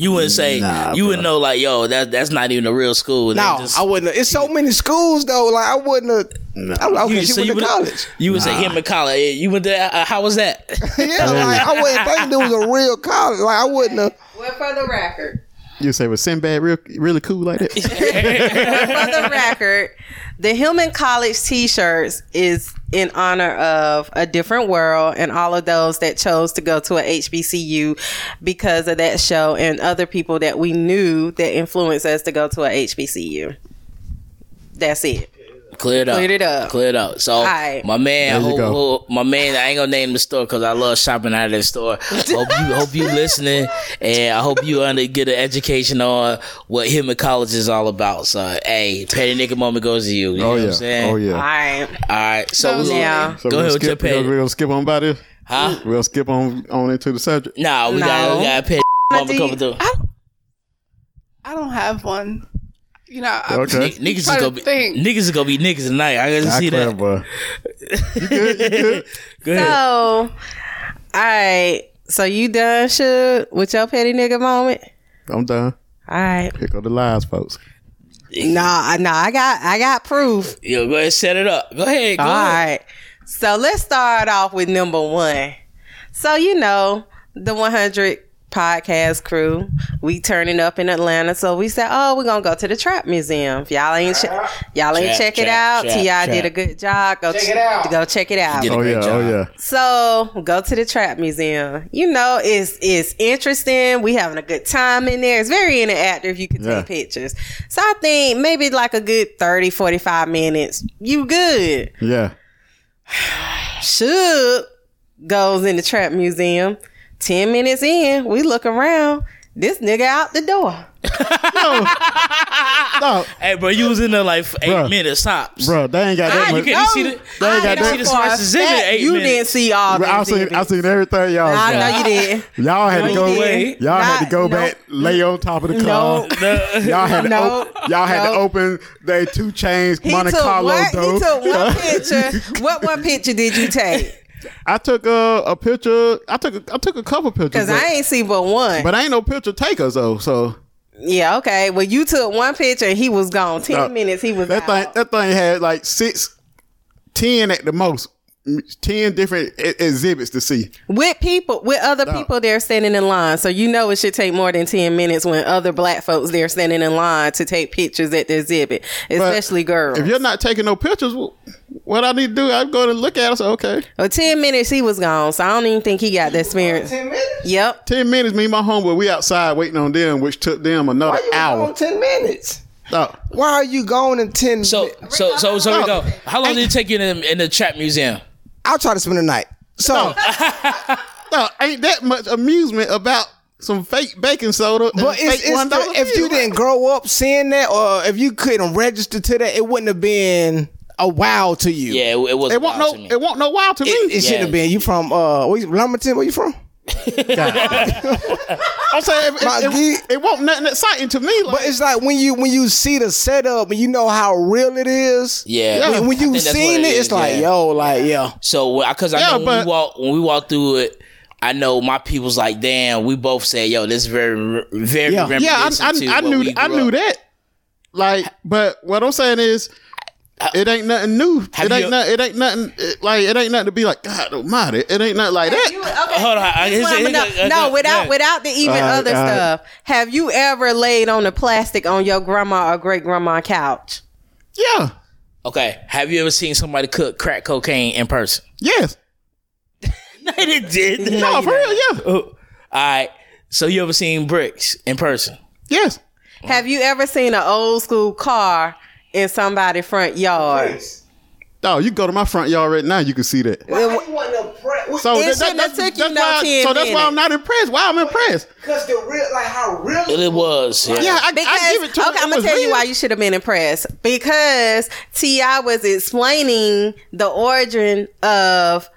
Speaker 4: You wouldn't say
Speaker 1: Nah,
Speaker 4: you wouldn't know like yo that that's not even a real school.
Speaker 3: No,
Speaker 4: just-
Speaker 3: I wouldn't. Have. It's so many schools though. Like I wouldn't have. I okay,
Speaker 4: you,
Speaker 3: she
Speaker 4: so
Speaker 3: went
Speaker 4: you
Speaker 3: to college.
Speaker 4: you would say him in college. You went there. Uh, how was that?
Speaker 3: yeah, like I wouldn't think there was a real college. Like I wouldn't have.
Speaker 2: well, for the record.
Speaker 1: you say was Sinbad real, really cool like that?
Speaker 2: for the record, the Hillman College T-shirts is in honor of a different world and all of those that chose to go to a HBCU because of that show and other people that we knew that influenced us to go to a HBCU. That's it.
Speaker 4: Clear it up.
Speaker 2: Cleared it up.
Speaker 4: Clear it up. So
Speaker 2: right.
Speaker 4: my man,
Speaker 1: There you
Speaker 4: hope,
Speaker 1: go.
Speaker 4: hope- my man, I ain't gonna name the store because I love shopping out of that store. hope you, hope you listening, and I hope you under get an education on what Hillman college is all about. So, hey, petty nigga moment goes to you. You oh, know
Speaker 1: Oh
Speaker 4: what
Speaker 1: yeah.
Speaker 4: I'm saying?
Speaker 1: Oh
Speaker 2: All
Speaker 1: yeah.
Speaker 2: right.
Speaker 4: All right. So, we
Speaker 2: Now.
Speaker 1: So
Speaker 4: go
Speaker 1: we'll
Speaker 4: ahead with your
Speaker 1: skip, we're gonna skip on by this.
Speaker 4: Huh?
Speaker 1: We'll skip on on into the subject.
Speaker 4: Nah, we
Speaker 2: No.
Speaker 4: got we got a petty moment coming through.
Speaker 5: I don't have one. You know, I,
Speaker 1: Okay.
Speaker 4: N- Niggas is gonna be
Speaker 5: think.
Speaker 4: niggas is gonna be niggas tonight. I gotta
Speaker 1: I
Speaker 4: see
Speaker 1: clear,
Speaker 4: that.
Speaker 1: boy. You good? You good?
Speaker 4: Go ahead.
Speaker 2: So, all right. So you done, should with your petty nigga moment?
Speaker 1: I'm done.
Speaker 2: All right.
Speaker 1: Pick up the lies, folks.
Speaker 2: Nah, nah. I got, I got proof.
Speaker 4: Yo, go ahead, set it up. Go ahead. Go
Speaker 2: All
Speaker 4: ahead.
Speaker 2: right. So let's start off with number one. So you know the 100 podcast crew, we turning up in Atlanta. So we said, oh, we're gonna go to the Trap Museum. If y'all ain't, che- y'all ain't
Speaker 4: Trap,
Speaker 2: check it out.
Speaker 4: trap,
Speaker 2: T.I. did a good job. Go check
Speaker 3: it out.
Speaker 2: Go check it out.
Speaker 1: Oh yeah.
Speaker 4: Oh, job.
Speaker 1: Oh yeah.
Speaker 2: So go to the Trap Museum. You know, it's it's interesting. We having a good time in there. It's very interactive. You can
Speaker 1: Yeah.
Speaker 2: take pictures. So I think maybe like a good 30, 45 minutes. You good.
Speaker 1: Yeah.
Speaker 2: Shug goes in the Trap Museum. 10 minutes in, we look around. This nigga out the door.
Speaker 1: No,
Speaker 4: Hey, bro, you was in there like eight
Speaker 1: Bruh.
Speaker 4: minutes tops.
Speaker 1: bro, they ain't got that
Speaker 4: you
Speaker 1: much.
Speaker 4: can- see the-
Speaker 1: They ain't got
Speaker 2: know
Speaker 1: that-
Speaker 4: the
Speaker 2: for
Speaker 4: Spice Exhibit eight
Speaker 2: You
Speaker 4: minutes.
Speaker 2: didn't see all the
Speaker 1: I seen, I seen everything y'all.
Speaker 2: I
Speaker 1: saw.
Speaker 2: know you did.
Speaker 1: Y'all had to
Speaker 2: No,
Speaker 1: go.
Speaker 2: you
Speaker 4: didn't.
Speaker 1: Y'all had to go
Speaker 2: no.
Speaker 1: back, lay on top of the car.
Speaker 2: No.
Speaker 1: car. Y'all had to.
Speaker 2: No.
Speaker 1: op- y'all had to open they 2
Speaker 2: Chainz
Speaker 1: Monte Carlo
Speaker 2: one,
Speaker 1: door.
Speaker 2: he took one picture. What one picture did you take?
Speaker 1: I took a, a picture. I took a, I took a couple pictures.
Speaker 2: Because I ain't see but one.
Speaker 1: but I ain't no picture takers though. So
Speaker 2: yeah, okay. Well, you took one picture and he was gone. Ten
Speaker 1: Uh,
Speaker 2: minutes, he was
Speaker 1: that thing that thing had like six, ten at the most, ten different e- exhibits to see.
Speaker 2: with people, with other people there standing in line. So you know it should take more than ten minutes when other black folks there standing in line to take pictures at the exhibit, especially girls.
Speaker 1: If you're not taking no pictures, what I need to do, I'm going to look at it. So okay,
Speaker 2: well, ten minutes he was gone, so I don't even think he got the experience.
Speaker 3: Ten minutes.
Speaker 2: Yep.
Speaker 1: ten minutes. Me and my homeboy, we outside waiting on them, which took them another
Speaker 3: Why you
Speaker 1: hour.
Speaker 3: ten minutes?
Speaker 1: Oh,
Speaker 3: Why are you going in ten?
Speaker 4: So,
Speaker 3: mi-
Speaker 4: so, so, so we go. How long did it take you in the, in the trap museum?
Speaker 3: I'll try to spend the night. So,
Speaker 1: no, ain't that much amusement about some fake baking soda. and
Speaker 3: but
Speaker 1: fake
Speaker 3: it's, it's
Speaker 1: $1
Speaker 3: the, if you didn't grow up seeing that, or if you couldn't register to that, it wouldn't have been a wow to you.
Speaker 4: Yeah, it, it was.
Speaker 1: it won't no, it won't no wow to me.
Speaker 3: It, it should have been. You from uh, where you, Lumberton? Where you from?
Speaker 1: I'm saying it,
Speaker 3: My
Speaker 1: it, it, it won't nothing exciting to me. Like,
Speaker 3: But it's like when you when you see the setup and you know how real it is.
Speaker 4: Yeah.
Speaker 3: When, when you
Speaker 4: think that's
Speaker 3: seen
Speaker 4: what
Speaker 3: it,
Speaker 4: it
Speaker 3: it's like
Speaker 4: yeah.
Speaker 3: yo, like yeah.
Speaker 4: So, because I
Speaker 1: Yeah,
Speaker 4: know when
Speaker 1: but-
Speaker 4: we walk when we walk through it, I know my people's like, damn. We both say, yo, this is very, very
Speaker 3: Yeah.
Speaker 1: yeah, I,
Speaker 4: reminiscent to
Speaker 1: I, I
Speaker 4: what
Speaker 1: knew
Speaker 4: we
Speaker 1: I knew
Speaker 4: up.
Speaker 1: that. Like, but what I'm saying is, it ain't nothing new.
Speaker 4: Have
Speaker 1: It ain't
Speaker 4: you-
Speaker 1: nothing. It ain't nothing. It, like it ain't nothing to be like God Almighty. It ain't nothing like that.
Speaker 2: You- okay.
Speaker 4: Hold on, I-
Speaker 2: This
Speaker 4: here's
Speaker 2: one
Speaker 4: a-
Speaker 2: I'ma know. no,
Speaker 4: uh,
Speaker 2: without
Speaker 4: yeah.
Speaker 2: without the even
Speaker 1: All right,
Speaker 2: other
Speaker 1: all right.
Speaker 2: stuff. Have you ever laid on the plastic on your grandma or great grandma couch?
Speaker 1: Yeah.
Speaker 4: Okay, have you ever seen somebody cook crack cocaine in person?
Speaker 1: Yes.
Speaker 4: No, they did.
Speaker 1: No, for real. Yeah.
Speaker 4: All right. So you ever seen bricks in person?
Speaker 1: Yes.
Speaker 2: Have you ever seen an old school car in somebody's front yard?
Speaker 1: Oh, you go to my front yard right now. You can see that. So
Speaker 2: It
Speaker 1: that,
Speaker 2: shouldn't have
Speaker 1: that's,
Speaker 2: took you
Speaker 1: that's
Speaker 2: no
Speaker 1: why.
Speaker 2: 10
Speaker 1: So that's why I'm not impressed. Why I'm impressed?
Speaker 3: Because the real, like how real.
Speaker 4: It was. Yeah.
Speaker 1: Yeah, I,
Speaker 2: because,
Speaker 1: I give it to
Speaker 2: Okay,
Speaker 1: it
Speaker 2: I'm gonna
Speaker 1: was
Speaker 2: tell you why you should have been impressed. Because T.I. was explaining the origin of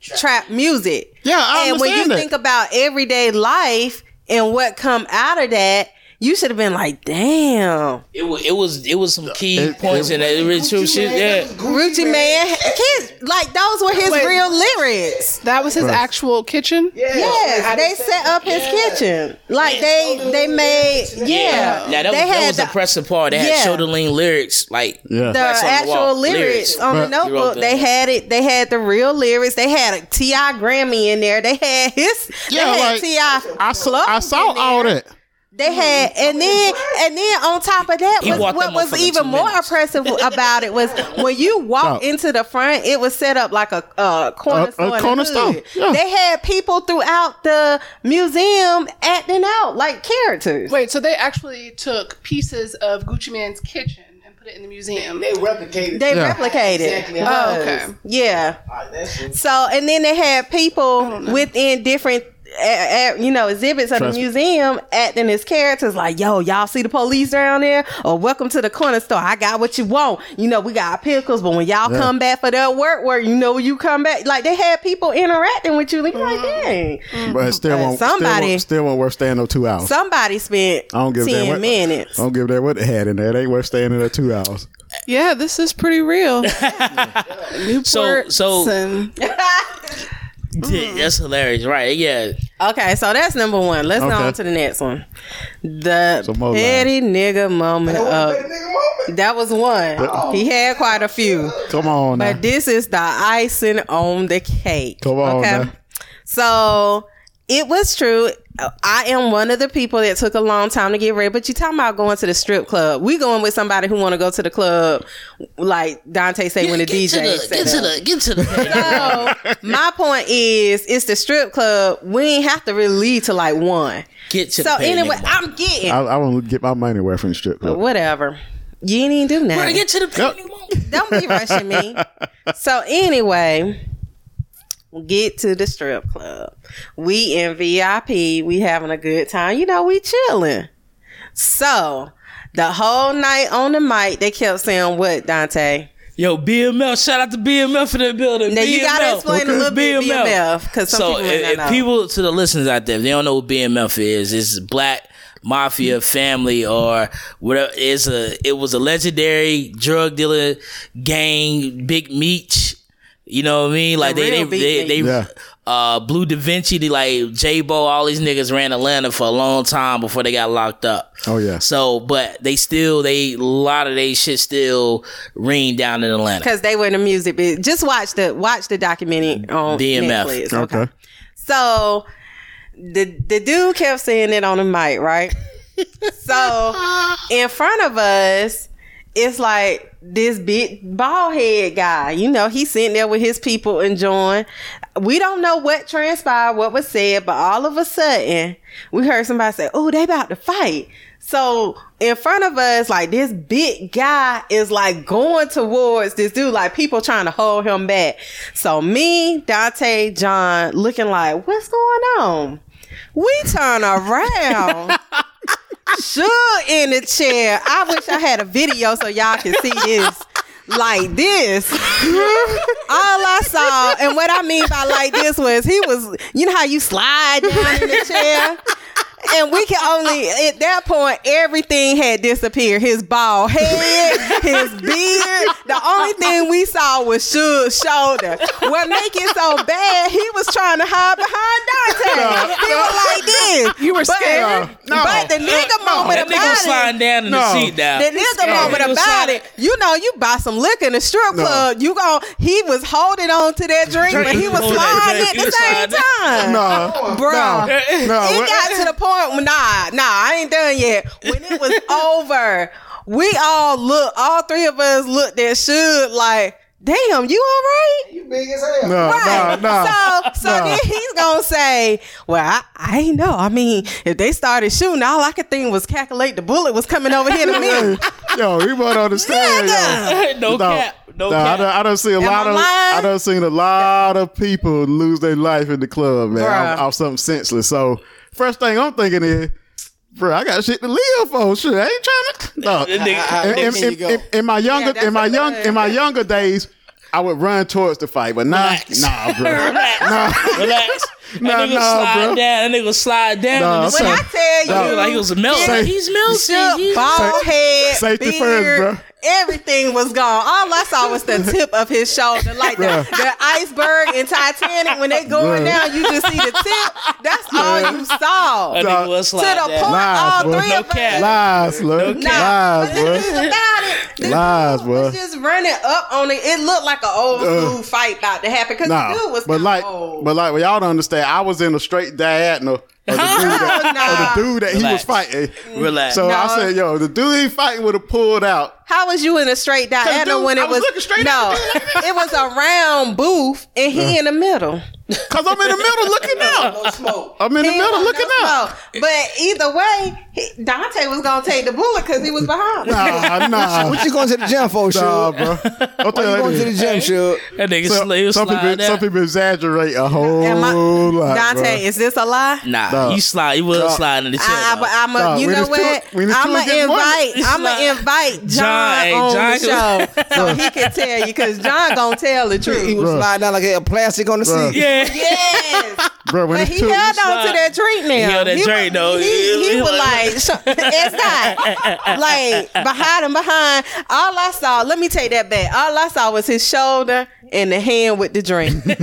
Speaker 2: trap music.
Speaker 1: Yeah, I understand that.
Speaker 2: and when you
Speaker 1: that.
Speaker 2: think about everyday life and what come out of that, you should have been like, "Damn,
Speaker 4: It was. It was. It was some key
Speaker 1: It-
Speaker 4: points
Speaker 1: it-
Speaker 4: in that. It really true shit. Yeah.
Speaker 2: Gucci Mane, kids, like those were his
Speaker 5: Wait.
Speaker 2: real lyrics."
Speaker 5: That was his
Speaker 1: Right.
Speaker 5: actual kitchen.
Speaker 2: Yes, they set up his kitchen. Like they they made yeah.
Speaker 4: Now that was,
Speaker 2: they
Speaker 4: that
Speaker 2: had
Speaker 4: was the
Speaker 2: the,
Speaker 4: pressing part. They had
Speaker 2: Yeah.
Speaker 4: shoulder lean lyrics, like
Speaker 1: Yeah.
Speaker 2: the
Speaker 4: Blacks on the
Speaker 2: actual
Speaker 4: Wall,
Speaker 2: lyrics,
Speaker 4: lyrics.
Speaker 2: on the
Speaker 1: But-
Speaker 4: You wrote
Speaker 2: notebook. They had it. They had the real lyrics. They had a T.I. Grammy in there. They had his.
Speaker 1: Yeah,
Speaker 2: they had
Speaker 1: like,
Speaker 2: Ti.
Speaker 1: I, s-
Speaker 2: clothes
Speaker 1: I saw
Speaker 2: in there.
Speaker 1: all that.
Speaker 2: They had, and then and then on top of that, was, what was even more
Speaker 4: minutes.
Speaker 2: impressive about it was when you walk
Speaker 1: Oh.
Speaker 2: into the front, it was set up like a, a corner
Speaker 1: A- a
Speaker 2: store.
Speaker 1: corner store, yeah.
Speaker 2: They had people throughout the museum acting out like characters.
Speaker 5: Wait, so they actually took pieces of Gucci Mane's kitchen and put it in the museum.
Speaker 3: They replicated.
Speaker 2: They
Speaker 1: Yeah.
Speaker 2: replicated.
Speaker 3: Exactly.
Speaker 2: It
Speaker 5: Oh, okay.
Speaker 2: Yeah.
Speaker 3: Alright, that's it.
Speaker 2: So, and then they had people within different, uh, uh, you know, exhibits of
Speaker 1: Trust
Speaker 2: the
Speaker 1: me.
Speaker 2: museum acting as characters like, yo, y'all see the police down there? Or welcome to the corner store. I got what you want. You know, we got pickles, but when y'all
Speaker 1: Yeah.
Speaker 2: come back for their work, work, you know, you come back, like they had people interacting with you. Like, like dang.
Speaker 1: But still won't.
Speaker 2: somebody-
Speaker 1: still won't, still won't worth staying no two hours.
Speaker 2: Somebody spent
Speaker 1: I don't give a damn
Speaker 2: 10
Speaker 1: what.
Speaker 2: minutes.
Speaker 1: I don't give a damn what they had in there. They ain't worth staying in there two hours.
Speaker 5: Yeah, this is pretty real. Newports
Speaker 4: so-
Speaker 5: and
Speaker 4: That's hilarious, right? Yeah.
Speaker 2: Okay, so that's number one. Let's go
Speaker 1: Okay.
Speaker 2: on to the next one. The
Speaker 1: Some more
Speaker 2: petty nigga moment of that was one. He had quite a few.
Speaker 1: Come on now.
Speaker 2: But this is the icing on the cake.
Speaker 1: Come on now.
Speaker 2: So it was true. I am one of the people that took a long time to get ready. But you talking about going to the strip club? We going with somebody who want to go to the club, like Dante say when the
Speaker 4: get
Speaker 2: DJ
Speaker 4: to the, get to the get to the
Speaker 2: So my point is, it's the strip club. We ain't have to really lead to like one.
Speaker 4: get to
Speaker 2: So
Speaker 4: the
Speaker 2: anyway, I'm getting
Speaker 1: I, I want to get my money away from the strip club.
Speaker 2: whatever. You ain't even do
Speaker 4: moment.
Speaker 2: nothing.
Speaker 4: Get to the petty moment.
Speaker 2: Don't be rushing me. So anyway, we get to the strip club. We in VIP. We having a good time. You know, we chilling. So the whole night on the mic, they kept saying what Dante.
Speaker 4: Yo, BMF, shout out to BMF for the building.
Speaker 2: Now you gotta explain a little bit BMF because
Speaker 4: So,
Speaker 2: people
Speaker 4: if, if people to the listeners out there, if they don't know what BMF is, it's Black Mafia Family or whatever. It's a it was a legendary drug dealer gang, Big Meech. You know what I mean? Like
Speaker 2: The
Speaker 4: they they they, they
Speaker 1: Yeah.
Speaker 4: uh Bleu DaVinci, they like J Bo, all these niggas ran Atlanta for a long time before they got locked up.
Speaker 1: Oh yeah.
Speaker 4: So, but they still, they, a lot of they shit still ring down in Atlanta.
Speaker 2: because they were in the music bit. Just watch the watch the documentary on
Speaker 4: BMF.
Speaker 2: Netflix.
Speaker 1: Okay.
Speaker 2: So the the dude kept saying it on the mic, right? so in front of us, it's like this big bald head guy. You know, he's sitting there with his people enjoying. We don't know what transpired, what was said, but all of a sudden we heard somebody say, "Oh, they about to fight." So in front of us, like this big guy is like going towards this dude, like people trying to hold him back. So me, Dante, John, looking like, what's going on? We turn around. Sure in the chair. I wish I had a video so y'all can see this. Like this. All I saw, and what I mean by like this was he was, you know how you slide down in the chair? And we can only at that point everything had disappeared. His bald head, his beard. The only thing we saw was Shug's shoulder. What make it so bad? He was trying to hide behind Dante. he was like this.
Speaker 5: You were
Speaker 2: But-
Speaker 5: scared.
Speaker 1: No.
Speaker 2: But the nigga moment
Speaker 4: that nigga was
Speaker 2: about
Speaker 4: sliding
Speaker 2: it.
Speaker 4: down in
Speaker 1: No.
Speaker 4: the seat down.
Speaker 2: The nigga
Speaker 4: Yeah.
Speaker 2: moment
Speaker 4: He was
Speaker 2: about
Speaker 4: sliding-
Speaker 2: it, you know, you buy some liquor in the strip
Speaker 1: No.
Speaker 2: club. You gon' he was holding on to that drink, but he was
Speaker 4: Hold
Speaker 2: sliding
Speaker 4: drink.
Speaker 2: at the same time.
Speaker 1: No,
Speaker 2: Bruh.
Speaker 1: no, no.
Speaker 2: it got to the point when nah, nah, I ain't done yet. When it was over, we all look, all three of us looked at Shug like, damn, you all right?
Speaker 3: You big as hell.
Speaker 1: no,
Speaker 2: Right.
Speaker 1: no, no.
Speaker 2: So, so
Speaker 1: no.
Speaker 2: then he's gonna say, "Well, I, I ain't know. I mean, if they started shooting, all I could think was calculate the bullet was coming over here to me."
Speaker 1: yo, he won't understand.
Speaker 2: Nigga.
Speaker 1: Yo.
Speaker 4: no, cap. No,
Speaker 1: No, I
Speaker 4: cap.
Speaker 1: done, I done see a
Speaker 2: Am
Speaker 1: lot
Speaker 2: I
Speaker 1: of
Speaker 2: lying?
Speaker 1: I done seen a lot of people lose their life in the club, man,
Speaker 2: Bruh.
Speaker 1: off, off something senseless. So first thing I'm thinking is, bro, I got shit to live for. Shit, I ain't trying to. No. In, in, in, in, in my younger
Speaker 2: that's
Speaker 1: in my young in my younger days, I would run towards the fight, but nah,
Speaker 4: Relax.
Speaker 1: nah, bro,
Speaker 4: Relax.
Speaker 1: nah,
Speaker 4: Relax. That
Speaker 1: Nah,
Speaker 4: nigga
Speaker 1: nah,
Speaker 4: slide
Speaker 1: bro.
Speaker 4: down. That nigga slide down.
Speaker 1: Nah,
Speaker 4: in the.
Speaker 2: When I tell
Speaker 1: No.
Speaker 2: you,
Speaker 4: like he was melting.
Speaker 1: Say-
Speaker 4: He's melting. He's-
Speaker 2: bald head,
Speaker 1: Safety
Speaker 2: beard,
Speaker 1: first, bro.
Speaker 2: everything was gone. All I saw was the tip of his shoulder, like the, the iceberg in Titanic. When they going
Speaker 1: Bruh.
Speaker 2: down, you just see the tip. That's all you saw.
Speaker 4: That
Speaker 2: To
Speaker 4: nigga was
Speaker 2: the
Speaker 4: slide
Speaker 2: point,
Speaker 4: down.
Speaker 1: Lies,
Speaker 2: all
Speaker 1: bro.
Speaker 2: three
Speaker 4: No
Speaker 2: of us.
Speaker 1: lies, look,
Speaker 4: No
Speaker 2: Nah,
Speaker 1: lies, bro.
Speaker 2: this is about it. This
Speaker 1: Lies, bro.
Speaker 2: was just running up on it. It looked like an old school fight about to happen because
Speaker 1: Nah,
Speaker 2: the dude was
Speaker 1: but like,
Speaker 2: old.
Speaker 1: but like, well, y'all don't understand. I was in a straight diagonal of the dude that,
Speaker 2: Nah.
Speaker 1: of the dude that he was fighting.
Speaker 4: Relax.
Speaker 1: So I said, yo, the dude he fighting would have pulled out.
Speaker 2: How was you in a straight diagonal
Speaker 1: dude,
Speaker 2: when
Speaker 1: I
Speaker 2: it
Speaker 1: was
Speaker 2: was,
Speaker 1: straight
Speaker 2: no?
Speaker 1: at like
Speaker 2: it was a round booth and he in the middle.
Speaker 1: Cause I'm in the middle looking out.
Speaker 3: No smoke.
Speaker 1: I'm in the middle looking
Speaker 2: no
Speaker 1: out.
Speaker 2: smoke. But either way, he, Dante was gonna take the bullet because he was behind. him.
Speaker 1: Nah, nah,
Speaker 3: What you going to the gym for,
Speaker 1: nah,
Speaker 3: Shug?
Speaker 1: bro. I'll
Speaker 3: you
Speaker 1: you
Speaker 3: going to the gym, Shug?
Speaker 4: That nigga
Speaker 1: Some,
Speaker 4: slid,
Speaker 1: some people,
Speaker 4: down.
Speaker 1: some people exaggerate a whole
Speaker 2: I-
Speaker 1: lot.
Speaker 2: Dante,
Speaker 1: bro.
Speaker 2: is this a lie?
Speaker 4: Nah,
Speaker 1: Nah.
Speaker 4: you slide. You was
Speaker 1: Nah.
Speaker 4: sliding in the ah, chair.
Speaker 2: I,
Speaker 4: though.
Speaker 2: I, I'm a, you
Speaker 1: when
Speaker 2: know what?
Speaker 1: two
Speaker 2: I'm gonna invite.
Speaker 4: it's
Speaker 2: I'm gonna invite John,
Speaker 4: John,
Speaker 2: on
Speaker 4: John-
Speaker 2: the show so he can tell you because John gonna tell the truth.
Speaker 3: He was
Speaker 1: Bruh.
Speaker 3: sliding down like a plastic on the
Speaker 1: Bruh.
Speaker 3: seat.
Speaker 4: yeah.
Speaker 2: Yes,
Speaker 1: bro, when
Speaker 2: but he
Speaker 1: two,
Speaker 2: held on
Speaker 4: slide.
Speaker 2: to that drink now.
Speaker 4: He held that
Speaker 2: was-
Speaker 4: drink, though.
Speaker 2: He,
Speaker 4: He-
Speaker 2: he
Speaker 4: he
Speaker 2: was
Speaker 4: like-
Speaker 2: like, it's not like behind him behind. All I saw, let me take that back. All I saw was his shoulder and the hand with the drink.
Speaker 3: No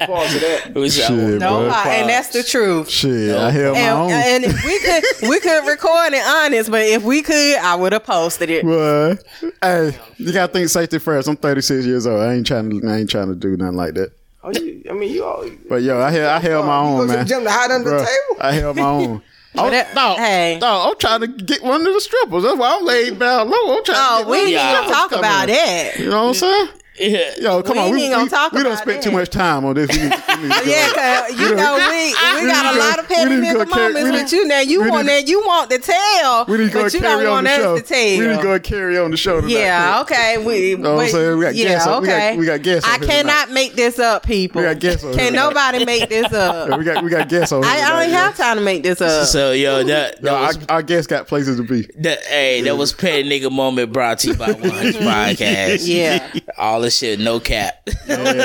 Speaker 3: pause to that.
Speaker 1: Shit,
Speaker 2: No,
Speaker 1: bro.
Speaker 2: lie, and that's the truth.
Speaker 1: Shit, I held my own.
Speaker 2: And, and if we could, we could record it honest, but if we could, I would have posted it.
Speaker 1: What? Hey, you gotta think safety first. I'm 36 years old. I ain't trying to. I ain't trying to do nothing like that.
Speaker 3: Oh, you, I mean, you all.
Speaker 1: But yo, I held, I held my
Speaker 3: go
Speaker 1: own,
Speaker 3: to the
Speaker 1: man.
Speaker 3: gym to hide under
Speaker 1: Bruh,
Speaker 3: the table?
Speaker 1: I held my own. Oh,
Speaker 2: that-
Speaker 1: no,
Speaker 2: hey.
Speaker 1: no, I'm trying to get one of the strippers. That's why I'm laid down low. I'm trying
Speaker 2: Oh,
Speaker 1: to get
Speaker 2: we
Speaker 1: one of
Speaker 2: ain't
Speaker 1: the
Speaker 4: Yeah.
Speaker 2: gonna talk about
Speaker 1: in.
Speaker 2: that.
Speaker 1: You know what I'm saying?
Speaker 4: Yeah.
Speaker 1: Yo, come
Speaker 2: We
Speaker 1: on.
Speaker 2: ain't
Speaker 1: We,
Speaker 2: gonna
Speaker 1: we,
Speaker 2: talk
Speaker 1: we don't
Speaker 2: about
Speaker 1: spend too much time on this. We need, we need to
Speaker 2: Yeah, cause you know we we
Speaker 1: we
Speaker 2: got a lot of petty
Speaker 1: we need to go
Speaker 2: nigga moments
Speaker 1: we
Speaker 2: with
Speaker 1: need-
Speaker 2: you. Now you want
Speaker 1: need-
Speaker 2: that you want to tell,
Speaker 1: We need to go
Speaker 2: but you
Speaker 1: carry
Speaker 2: don't
Speaker 1: on
Speaker 2: want
Speaker 1: the
Speaker 2: us
Speaker 1: show.
Speaker 2: to tell.
Speaker 1: We need to go carry on the show tonight.
Speaker 2: Yeah, okay. We,
Speaker 1: know what I'm
Speaker 2: but-
Speaker 1: saying? We got
Speaker 2: yeah,
Speaker 1: guests on- we got- we got guests
Speaker 2: I
Speaker 1: here
Speaker 2: cannot make this up, people.
Speaker 1: We got guests on
Speaker 2: Can nobody make this
Speaker 1: Yeah,
Speaker 2: up?
Speaker 1: we got we got guests on.
Speaker 2: I, I don't have time to make this up.
Speaker 4: So yo, that that.
Speaker 1: Our, guests got places to be.
Speaker 4: Hey, that was petty nigga moment brought to you by 100 Podcast.
Speaker 2: Yeah.
Speaker 4: all this shit, no cap.
Speaker 2: Lid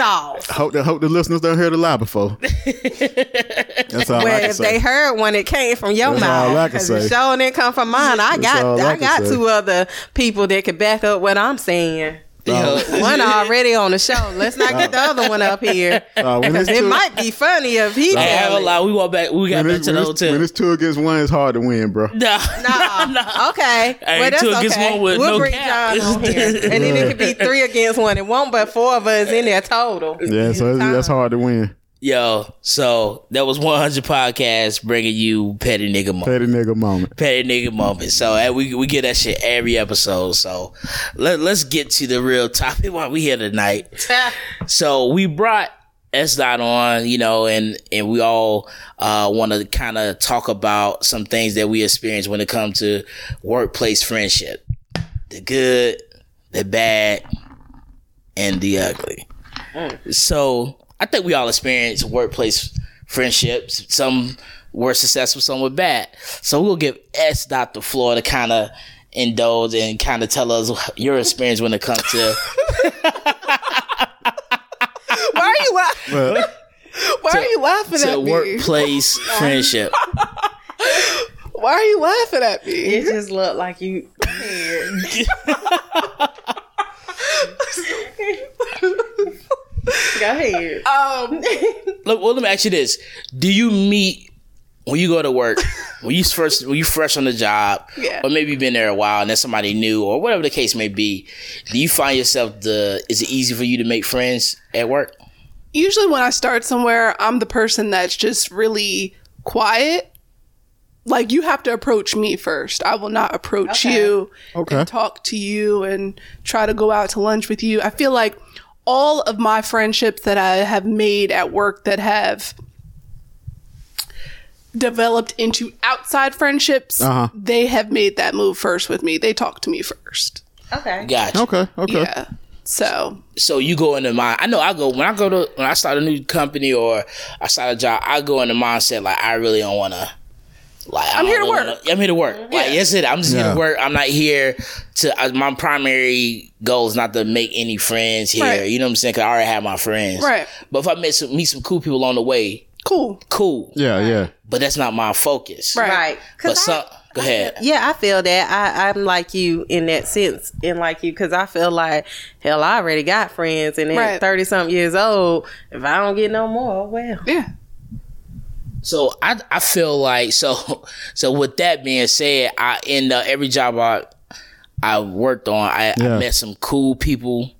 Speaker 2: off.
Speaker 1: Hope the hope the listeners don't hear the lie before. That's all I
Speaker 2: Well,
Speaker 1: can
Speaker 2: if
Speaker 1: say.
Speaker 2: they heard one, it came from your
Speaker 1: That's all I
Speaker 2: mouth.
Speaker 1: can
Speaker 2: 'cause
Speaker 1: say.
Speaker 2: it sure didn't come from mine. I got
Speaker 1: I
Speaker 2: I got
Speaker 1: say.
Speaker 2: two other people that could back up what I'm saying.
Speaker 4: Yo,
Speaker 2: One already on the show. Let's not get the other one up here.
Speaker 1: Uh, when
Speaker 2: Because
Speaker 1: it's
Speaker 2: it might be funny if he
Speaker 4: I have
Speaker 2: tell
Speaker 4: a lot. We went back. We got
Speaker 1: when
Speaker 4: back
Speaker 1: it's,
Speaker 4: to the
Speaker 1: it's,
Speaker 4: hotel.
Speaker 1: when it's two against one, it's hard to win, bro.
Speaker 4: Nah,
Speaker 2: Nah. Okay.
Speaker 4: Hey,
Speaker 2: well, that's
Speaker 4: two against
Speaker 2: okay.
Speaker 4: one with
Speaker 2: we'll
Speaker 4: no
Speaker 2: bring
Speaker 4: cap.
Speaker 2: John on here. And then it could be three against one. It won't, but four of us in there total.
Speaker 1: Yeah, so it's, that's hard to win.
Speaker 4: Yo, so that was 100 podcasts bringing you petty nigga moment.
Speaker 1: Petty nigga moment.
Speaker 4: petty nigga moment. So uh, we we get that shit every episode. So let let's get to the real topic while we here tonight. So we brought S dot on, you know, and and we all uh, want to kind of talk about some things that we experience when it comes to workplace friendship, the good, the bad, and the ugly. So I think we all experience workplace friendships. Some were successful, some were bad. So we'll give S dot the floor to kind of indulge and kind of tell us your experience when it comes to
Speaker 2: Why are you laughing?
Speaker 1: But
Speaker 2: Why are you laughing
Speaker 4: to
Speaker 2: at me?
Speaker 4: workplace friendship.
Speaker 5: Why are you laughing at me?
Speaker 2: It just looked like you. Go ahead.
Speaker 5: Um,
Speaker 4: Look, well, let me ask you this: Do you meet when you go to work? when you first, when you fresh on the job,
Speaker 5: Yeah.
Speaker 4: or maybe you've been there a while and then somebody new, or whatever the case may be? Do you find yourself the? Is it easy for you to make friends at work?
Speaker 5: usually when I start somewhere, I'm the person that's just really quiet. Like you have to approach me first. I will not approach
Speaker 2: Okay.
Speaker 5: you
Speaker 1: Okay.
Speaker 5: and talk to you and try to go out to lunch with you. I feel like all of my friendships that I have made at work that have developed into outside friendships,
Speaker 1: Uh-huh.
Speaker 5: they have made that move first with me. They talk to me first.
Speaker 2: Okay.
Speaker 4: Gotcha.
Speaker 1: okay, okay.
Speaker 5: Yeah. So
Speaker 4: so you go into my I know I go when I go to when I start a new company or I start a job, I go in the mindset like I really don't wanna like I
Speaker 5: I'm here to work.
Speaker 4: Wanna, I'm here to work. Like that's it. I'm just here to work. I'm not here to uh, my primary goal is not to make any friends here.
Speaker 5: Right.
Speaker 4: You know what I'm saying? Cause I already have my friends.
Speaker 5: Right.
Speaker 4: But if I meet some meet some cool people on the way,
Speaker 5: cool.
Speaker 4: cool.
Speaker 1: Yeah, yeah.
Speaker 4: But that's not my focus.
Speaker 5: Right.
Speaker 2: Right.
Speaker 4: But
Speaker 2: 'Cause I-
Speaker 4: some go ahead.
Speaker 2: Yeah, I feel that. I, I'm like you in that sense, and like you, because I feel like, hell, I already got friends, and
Speaker 5: Right.
Speaker 2: at 30 something years old, if I don't get no more, well.
Speaker 5: Yeah.
Speaker 4: So I I feel like so so with that being said, I in uh, every job I I worked on, I,
Speaker 1: Yeah.
Speaker 4: I met some cool people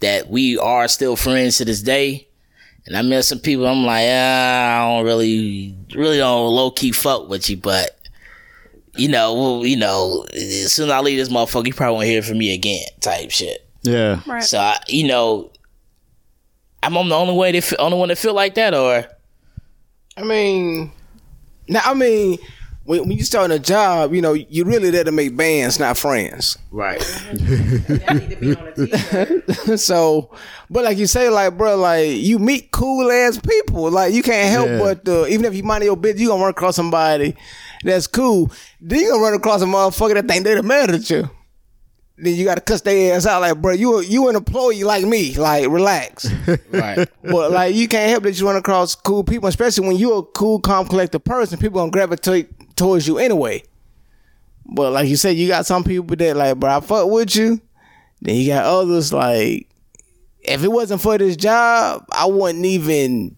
Speaker 4: that we are still friends to this day. And I met some people I'm like, ah, I don't really really don't low key fuck with you, but you know, well, you know, as soon as I leave this motherfucker, you probably won't hear from me again, type shit.
Speaker 1: Yeah.
Speaker 5: Right.
Speaker 4: So I, you know, I'm, I'm the only way that only one that feel like that, or
Speaker 3: I mean, now I mean, when, when you start a job, you know, you really there to make bands, not friends.
Speaker 4: right?
Speaker 2: That need to be on a t-shirt.
Speaker 3: so, but like you say, like bro, like you meet cool ass people. Like you can't help
Speaker 1: Yeah.
Speaker 3: but uh, even if you mind your business, you gonna run across somebody that's cool. Then you gonna run across a motherfucker that think they're the mad at you. Then you gotta cuss their ass out, like bro, you you an employee like me, like relax.
Speaker 4: right.
Speaker 3: but like you can't help that you run across cool people, especially when you're a cool, calm, collected person. People gonna gravitate towards you anyway. But like you said, you got some people that like, bro, I fuck with you. Then you got others like, if it wasn't for this job, I wouldn't even,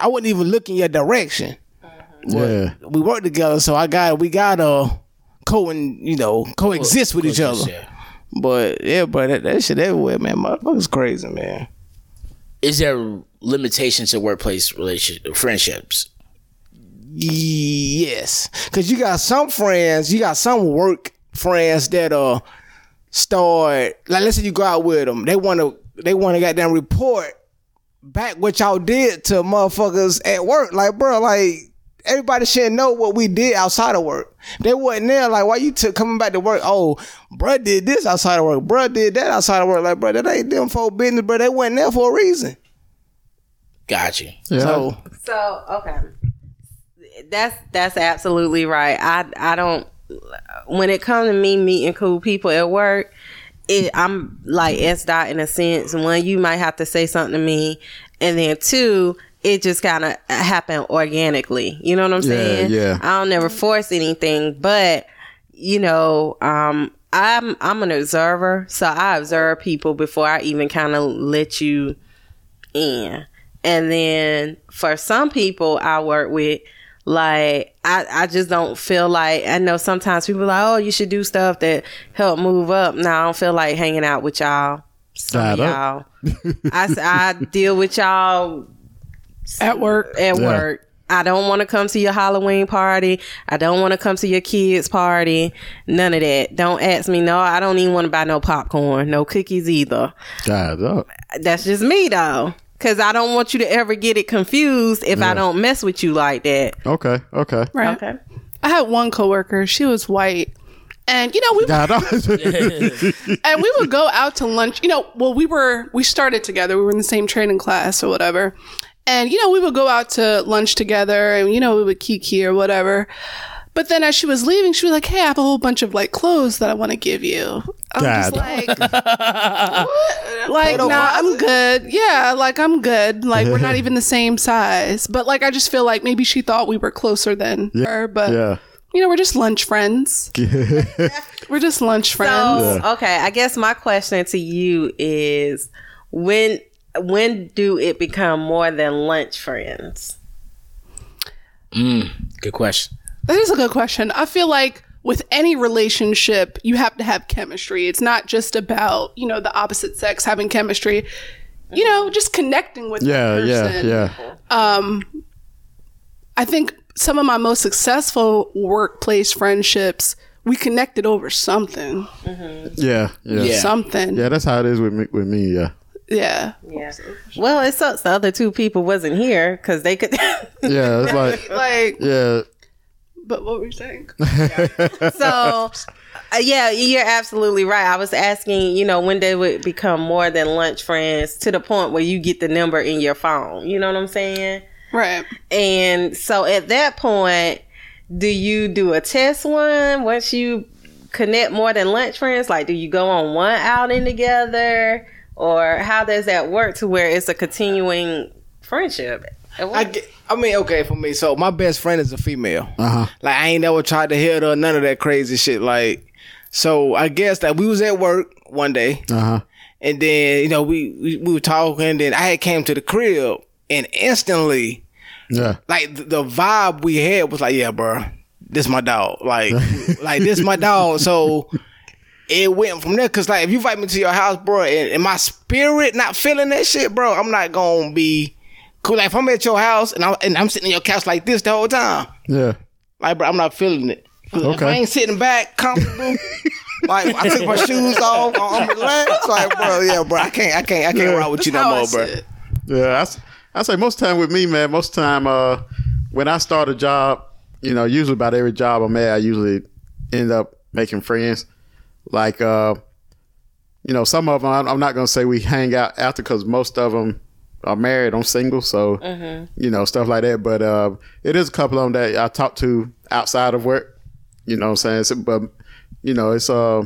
Speaker 3: I wouldn't even look in your direction. Uh-huh.
Speaker 1: Yeah.
Speaker 3: We work together, so I got we gotta co and you know coexist with each other.
Speaker 4: Yeah.
Speaker 3: But yeah, but that, that shit everywhere, man. Motherfuckers crazy, man.
Speaker 4: Is there limitations to workplace relationship friendships?
Speaker 3: Yes, because you got some friends, you got some work friends that uh start like let's say you go out with them, they want to they want to goddamn report back what y'all did to motherfuckers at work. Like, bro, like everybody should know what we did outside of work. They wasn't there. Like, why you took coming back to work? Oh, bruh did this outside of work. Bruh did that outside of work. Like, bro, that ain't them for business, bro. They wasn't there for a reason.
Speaker 4: Got you.
Speaker 1: Yeah.
Speaker 3: So
Speaker 2: So okay, that's that's absolutely right. I I don't. When it comes to me meeting cool people at work, it, I'm like S dot in a sense. One, you might have to say something to me, and then two, it just kind of happened organically. You know what I'm
Speaker 1: Yeah,
Speaker 2: saying?
Speaker 1: yeah.
Speaker 2: I don't never force anything, but you know, um, I'm I'm an observer, so I observe people before I even kind of let you in. And then for some people I work with, like I, I just don't feel like I know sometimes people are like, oh, you should do stuff that help move up. No, I don't feel like hanging out with y'all. Some of
Speaker 1: Side
Speaker 2: y'all. I, I deal with y'all
Speaker 5: At work.
Speaker 2: at
Speaker 1: Yeah.
Speaker 2: work. I don't want to come to your Halloween party. I don't want to come to your kids' party. None of that. Don't ask me. No, I don't even want to buy no popcorn, no cookies either.
Speaker 1: God, oh.
Speaker 2: That's just me though. Cause I don't want you to ever get it confused if I don't mess with you like that.
Speaker 1: Okay, okay.
Speaker 5: Right.
Speaker 2: Okay.
Speaker 5: I had one coworker. She was white. And you know, we
Speaker 1: God, oh.
Speaker 5: and we would go out to lunch. You know, well, we were we started together. We were in the same training class or whatever. And you know, we would go out to lunch together, and you know, we would kiki or whatever. But then as she was leaving, she was like, "Hey, I have a whole bunch of like clothes that I want to give you." I'm just like, what? like, nah, I'm good. Yeah, like I'm good. Like we're not even the same size. But like, I just feel like maybe she thought we were closer than her. But
Speaker 1: yeah.
Speaker 5: you know, we're just lunch friends. we're just lunch friends.
Speaker 2: So okay, I guess my question to you is when when do it become more than lunch friends?
Speaker 4: Mm, good question.
Speaker 5: That is a good question. I feel like with any relationship, you have to have chemistry. It's not just about, you know, the opposite sex having chemistry. You know, just connecting with
Speaker 1: Yeah,
Speaker 5: that
Speaker 1: yeah,
Speaker 5: person.
Speaker 1: yeah.
Speaker 5: Um, I think some of my most successful workplace friendships, we connected over something.
Speaker 1: Yeah, yeah.
Speaker 4: Yeah.
Speaker 1: Yeah,
Speaker 5: Something. Yeah.
Speaker 1: that's how it is with me with me, yeah.
Speaker 2: Yeah. Yeah. Well, it sucks the other two people wasn't here because they could.
Speaker 1: Yeah, it's like
Speaker 5: Like,
Speaker 1: yeah.
Speaker 5: but what were you saying?
Speaker 2: so uh, yeah you're absolutely right i was asking you know when they would become more than lunch friends to the point where you get the number in your phone you know what i'm saying
Speaker 5: right.
Speaker 2: and so at that point do you do a test one once you connect more than lunch friends like do you go on one outing together or how does that work to where it's a continuing friendship
Speaker 3: I, get- I mean, okay, for me. So my best friend is a female.
Speaker 1: Uh-huh.
Speaker 3: Like I ain't never tried to hit her, none of that crazy shit. Like, so I guess that we was at work one day,
Speaker 1: Uh-huh.
Speaker 3: and then you know we we, we were talking. Then I had came to the crib, and instantly,
Speaker 1: Yeah.
Speaker 3: like the, the vibe we had was like, yeah, bro, this my dog. Like, like this my dog. So. It went from there, cause like if you invite me to your house, bro, and, and my spirit not feeling that shit, bro, I'm not gonna be cool. Like if I'm at your house and I'm and I'm sitting in your couch like this the whole time,
Speaker 1: Yeah.
Speaker 3: like, bro, I'm not feeling it. 'Cause If
Speaker 1: Okay.
Speaker 3: I ain't sitting back comfortable, Like I took my shoes off, I'm relaxed. Like, bro, yeah, bro, I can't, I can't, I can't ride with you no
Speaker 5: How I
Speaker 3: more, bro.
Speaker 5: it.
Speaker 1: Yeah, I say most time with me, man. Most time, uh, when I start a job, you know, usually about every job I'm at, I usually end up making friends. Like, uh, you know, some of them I'm not gonna say we hang out after because most of them are married. I'm single, so you know stuff like that. But uh, it is a couple of them that I talk to outside of work. You know what I'm saying? So, but you know, it's uh, I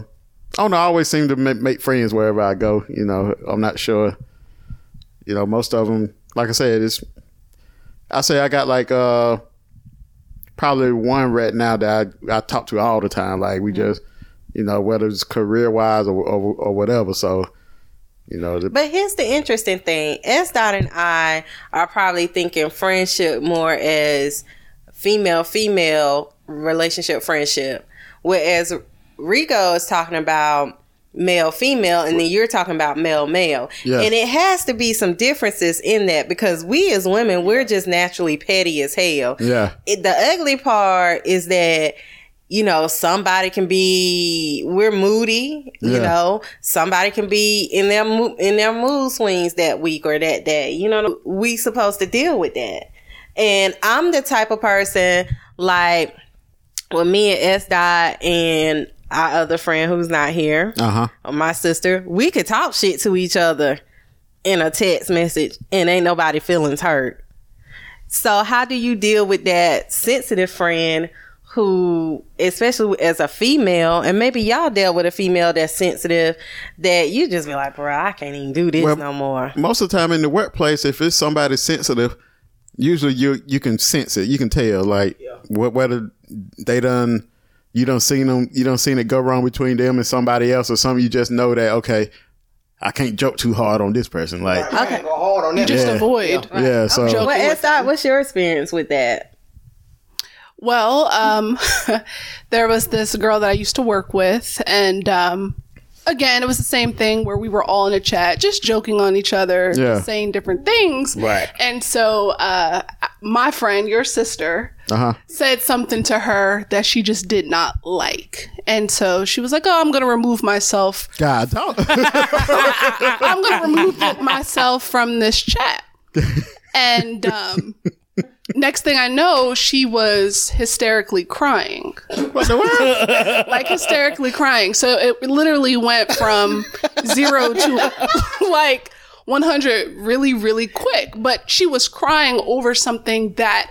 Speaker 1: don't know. I always seem to make, make friends wherever I go. You know, I'm not sure you know, most of them, like I said, it's. I say I got like uh, probably one right now that I, I talk to all the time. Like we just, you know, whether it's career wise or, or or whatever. So, you know, the,
Speaker 2: But here's the interesting thing. S. Dot and I are probably thinking friendship more as female female relationship friendship. Whereas Rico is talking about male female and then you're talking about male male.
Speaker 1: Yeah.
Speaker 2: And it has to be some differences in that because we as women we're just naturally petty as hell.
Speaker 1: yeah,
Speaker 2: It, the ugly part is that you know somebody can be we're moody you
Speaker 1: Yeah.
Speaker 2: know. Somebody can be in their mo- in their mood swings that week or that day you know. We supposed to deal with that. And i'm the type of person like when me and s dot and our other friend who's not here
Speaker 1: uh huh,
Speaker 2: my sister we could talk shit to each other in a text message and ain't nobody feelings hurt. So how do you deal with that sensitive friend who, especially as a female, and maybe y'all dealt with a female that's sensitive, that you just be like, bro, I can't even do this
Speaker 1: Well,
Speaker 2: no more.
Speaker 1: most of the time in the workplace, if it's somebody sensitive, usually you you can sense it. You can tell, like what whether they done. You don't seen them. You don't seen it go wrong between them and somebody else, or something. You just know that okay, I can't joke too hard on this person. Like,
Speaker 2: Okay.
Speaker 3: Go hard on that.
Speaker 5: Just
Speaker 1: Yeah.
Speaker 5: avoid.
Speaker 1: yeah. So
Speaker 5: joking.
Speaker 2: Well,
Speaker 5: with
Speaker 2: S dot, what's your experience with that?
Speaker 5: Well, um, there was this girl that I used to work with, and um, again, it was the same thing where we were all in a chat, just joking on each other,
Speaker 1: Yeah.
Speaker 5: saying different things.
Speaker 4: Right.
Speaker 5: And so, uh, my friend, your sister,
Speaker 1: uh huh.
Speaker 5: said something to her that she just did not like. And so she was like, Oh, I'm going to remove myself.
Speaker 1: God, don't.
Speaker 5: I'm going to remove myself from this chat. And um, next thing I know, she was hysterically crying.
Speaker 1: what the world?
Speaker 5: like hysterically crying. So it literally went from zero to like 100 really, really quick. But she was crying over something that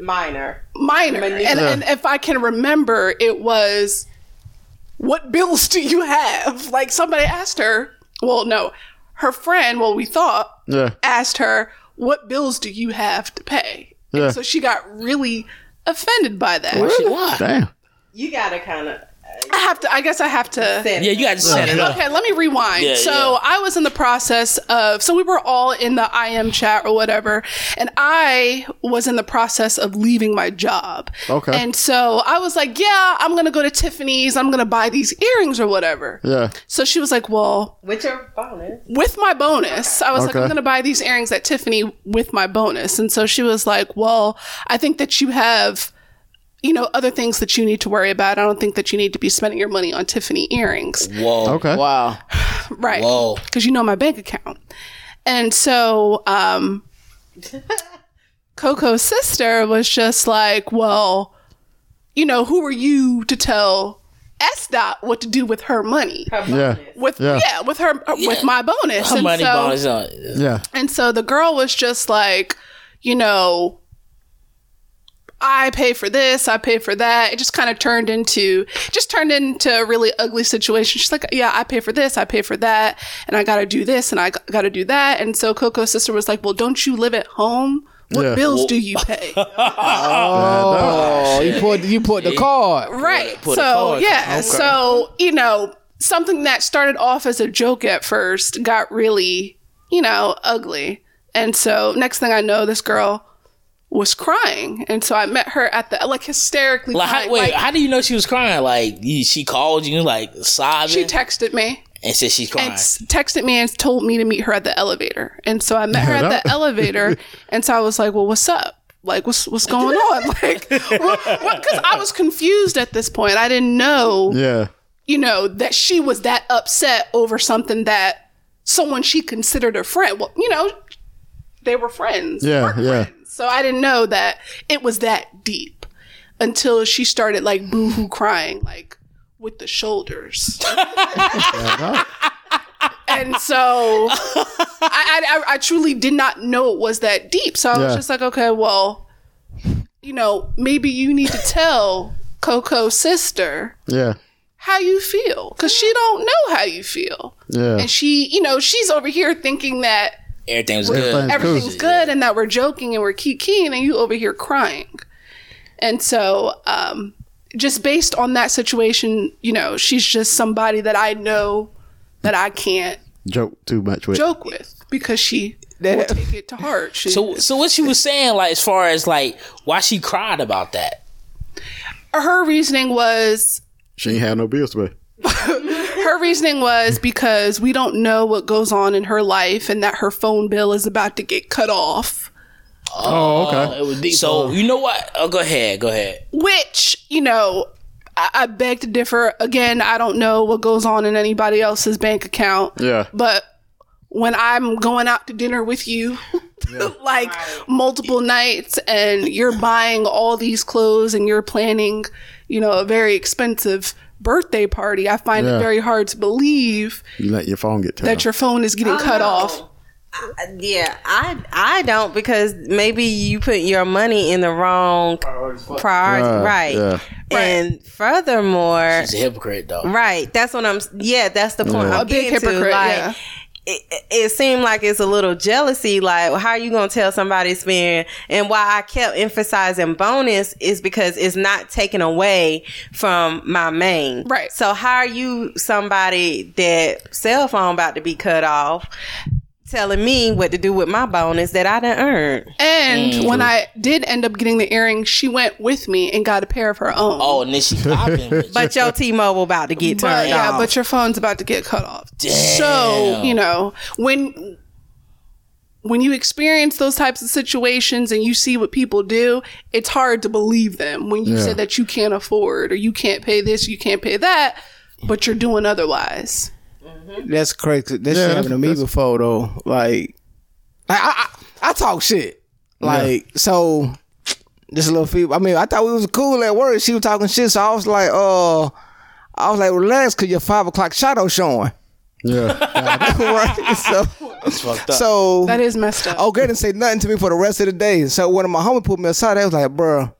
Speaker 2: Minor.
Speaker 5: minor. And, and if I can remember, it was, what bills do you have? Like somebody asked her, well, no, her friend, well, we thought,
Speaker 1: Yeah.
Speaker 5: asked her, what bills do you have to pay?
Speaker 1: Yeah.
Speaker 5: So she got really offended by that.
Speaker 4: Why?
Speaker 1: Damn.
Speaker 2: You gotta kind of.
Speaker 5: I have to, I guess I have to.
Speaker 4: Yeah, you got to set it up.
Speaker 5: Okay, let me rewind.
Speaker 4: Yeah,
Speaker 5: so
Speaker 4: yeah.
Speaker 5: I was in the process of, so we were all in the IM chat or whatever, and I was in the process of leaving my job.
Speaker 1: Okay.
Speaker 5: And so I was like, yeah, I'm going to go to Tiffany's. I'm going to buy these earrings or whatever.
Speaker 1: Yeah.
Speaker 5: So she was like, well,
Speaker 2: With your bonus.
Speaker 5: with my bonus. I was like, I'm going to buy these earrings at Tiffany with my bonus. And so she was like, well, I think that you have, you know, other things that you need to worry about. I don't think that you need to be spending your money on Tiffany earrings.
Speaker 4: Whoa.
Speaker 1: Okay.
Speaker 3: Wow.
Speaker 5: Right.
Speaker 4: Whoa.
Speaker 5: Because you know my bank account. And so, um, Koko's sister was just like, well, you know, who are you to tell S Dot what to do with her money?
Speaker 1: Yeah.
Speaker 5: With
Speaker 1: Yeah.
Speaker 5: yeah, with her with my bonus.
Speaker 4: Her
Speaker 5: and
Speaker 4: money
Speaker 5: so,
Speaker 4: bonus on.
Speaker 1: Yeah.
Speaker 5: and so the girl was just like, you know, I pay for this, I pay for that. It just kind of turned into just turned into a really ugly situation. She's like, yeah, I pay for this, I pay for that, and I got to do this and I got to do that. And so Koko's sister was like, well, don't you live at home? What
Speaker 1: Yeah.
Speaker 5: bills do you pay?
Speaker 3: Oh, you put you put the card.
Speaker 5: right.
Speaker 4: Put a
Speaker 5: So
Speaker 4: card.
Speaker 5: yeah. So you know, something that started off as a joke at first got really, you know, ugly. And so next thing I know, this girl was crying, and so I met her at the like hysterically.
Speaker 4: Like, how, wait,
Speaker 5: like,
Speaker 4: how do you know she was crying? Like, you, she called you, like, sobbing,
Speaker 5: she texted me
Speaker 4: and said she's crying.
Speaker 5: and texted me and told me to meet her at the elevator. And so I met her at the elevator, and so I was like, "Well, what's up?" like what's what's going on like because i was confused at this point i didn't know
Speaker 1: Yeah.
Speaker 5: you know that she was that upset over something that someone she considered a friend well you know they were friends
Speaker 1: Yeah, yeah.
Speaker 5: friends. so i didn't know that it was that deep until she started like boohoo crying like with the shoulders and so I, I, I truly did not know it was that deep. So I was
Speaker 1: Yeah.
Speaker 5: just like, okay, well, you know, maybe you need to tell Koko's sister
Speaker 1: Yeah.
Speaker 5: how you feel because she don't know how you feel,
Speaker 1: Yeah.
Speaker 5: and she, you know, she's over here thinking that
Speaker 4: Everything was good.
Speaker 1: Everything's
Speaker 5: everything's
Speaker 1: cool.
Speaker 5: good and that we're joking and we're kikiing and you over here crying. And so, um, just based on that situation, you know, she's just somebody that I know that I can't
Speaker 1: Joke too much with.
Speaker 5: joke with because she will take it to heart. She,
Speaker 4: So, so what she was saying, like, as far as like why she cried about that?
Speaker 5: her reasoning was
Speaker 1: She ain't had no bills to pay.
Speaker 5: her reasoning was because we don't know what goes on in her life and that her phone bill is about to get cut off.
Speaker 1: Oh, oh okay.
Speaker 3: It was deep.
Speaker 4: So you know what? Oh, go ahead, go ahead.
Speaker 5: Which, you know, I, I beg to differ. Again, I don't know what goes on in anybody else's bank account.
Speaker 1: Yeah.
Speaker 5: But when I'm going out to dinner with you, like multiple nights, and you're buying all these clothes and you're planning, you know, a very expensive birthday party, I find
Speaker 1: Yeah.
Speaker 5: it very hard to believe
Speaker 1: You let your phone get
Speaker 5: that your phone is getting cut off.
Speaker 2: Yeah, I I don't because maybe you put your money in the wrong priority,
Speaker 1: Yeah,
Speaker 2: right?
Speaker 1: yeah.
Speaker 2: And furthermore,
Speaker 4: She's a hypocrite, though.
Speaker 2: right? That's what I'm. Yeah, that's the point.
Speaker 1: Yeah.
Speaker 2: I'm
Speaker 5: A big
Speaker 2: getting to.
Speaker 5: hypocrite,
Speaker 2: Like,
Speaker 5: yeah.
Speaker 2: It, it- seemed like it's a little jealousy. Like, how are you going to tell somebody to spend? And why I kept emphasizing bonus is because it's not taken away from my main.
Speaker 5: Right.
Speaker 2: So how are you somebody that cell phone about to be cut off? Telling me what to do with my bonus that I didn't earn.
Speaker 5: And mm-hmm. when I did end up getting the earring, she went with me and got a pair of her own.
Speaker 4: Oh, and then she popping. with you.
Speaker 2: But your T-Mobile about to get
Speaker 5: but
Speaker 2: turned
Speaker 5: yeah,
Speaker 2: off.
Speaker 5: but your phone's about to get cut off. So you know when when you experience those types of situations and you see what people do, it's hard to believe them when you
Speaker 1: Yeah.
Speaker 5: say that you can't afford or you can't pay this, you can't pay that, but you're doing otherwise.
Speaker 3: That's crazy. That
Speaker 1: Yeah,
Speaker 3: shit happened to me
Speaker 1: that's-
Speaker 3: before though. Like, like I, I, I talk shit. Like, so just a little feedback. I mean, I thought we was cool at work. She was talking shit, so I was like, uh, I was like, relax, cause your five o'clock shadow showing.
Speaker 1: Yeah.
Speaker 3: right? So,
Speaker 4: fucked up.
Speaker 3: so
Speaker 5: That is messed up.
Speaker 3: Oh, girl didn't say nothing to me for the rest of the day. So one of my homies pulled me aside. They was like, "Bruh,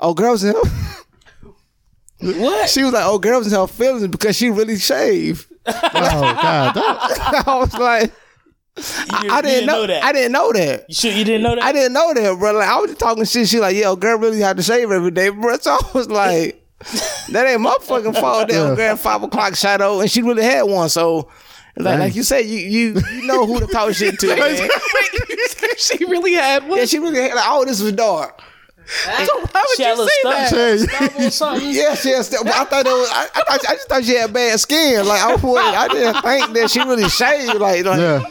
Speaker 3: oh, girls in
Speaker 4: what?
Speaker 3: She was like, "Oh, girls in her feelings because she really shaved."
Speaker 1: Oh God. That,
Speaker 3: I was like,
Speaker 4: You,
Speaker 3: "I
Speaker 4: you
Speaker 3: didn't know
Speaker 4: that.
Speaker 3: I didn't know that.
Speaker 4: You sure you didn't know that?
Speaker 3: I didn't know that, bro. Like I was just talking shit. She like, "Yo, girl really had to shave every day, bro." So I was like, "That ain't my fucking fault." That
Speaker 1: Yeah.
Speaker 3: girl five o'clock shadow, and she really had one. So. Like, like you said, you you you know who to talk shit to,
Speaker 5: she really had one.
Speaker 3: Yeah, she really had like, oh, this was dark.
Speaker 5: So why would
Speaker 4: She
Speaker 5: you say
Speaker 4: little
Speaker 5: that?
Speaker 4: stump-
Speaker 1: Yeah.
Speaker 4: stump or something.
Speaker 3: Yeah, she has. But I thought it was. I, I, thought- I just thought she had bad skin. Like I, was, I didn't think that she really shaved. Like, like
Speaker 1: yeah.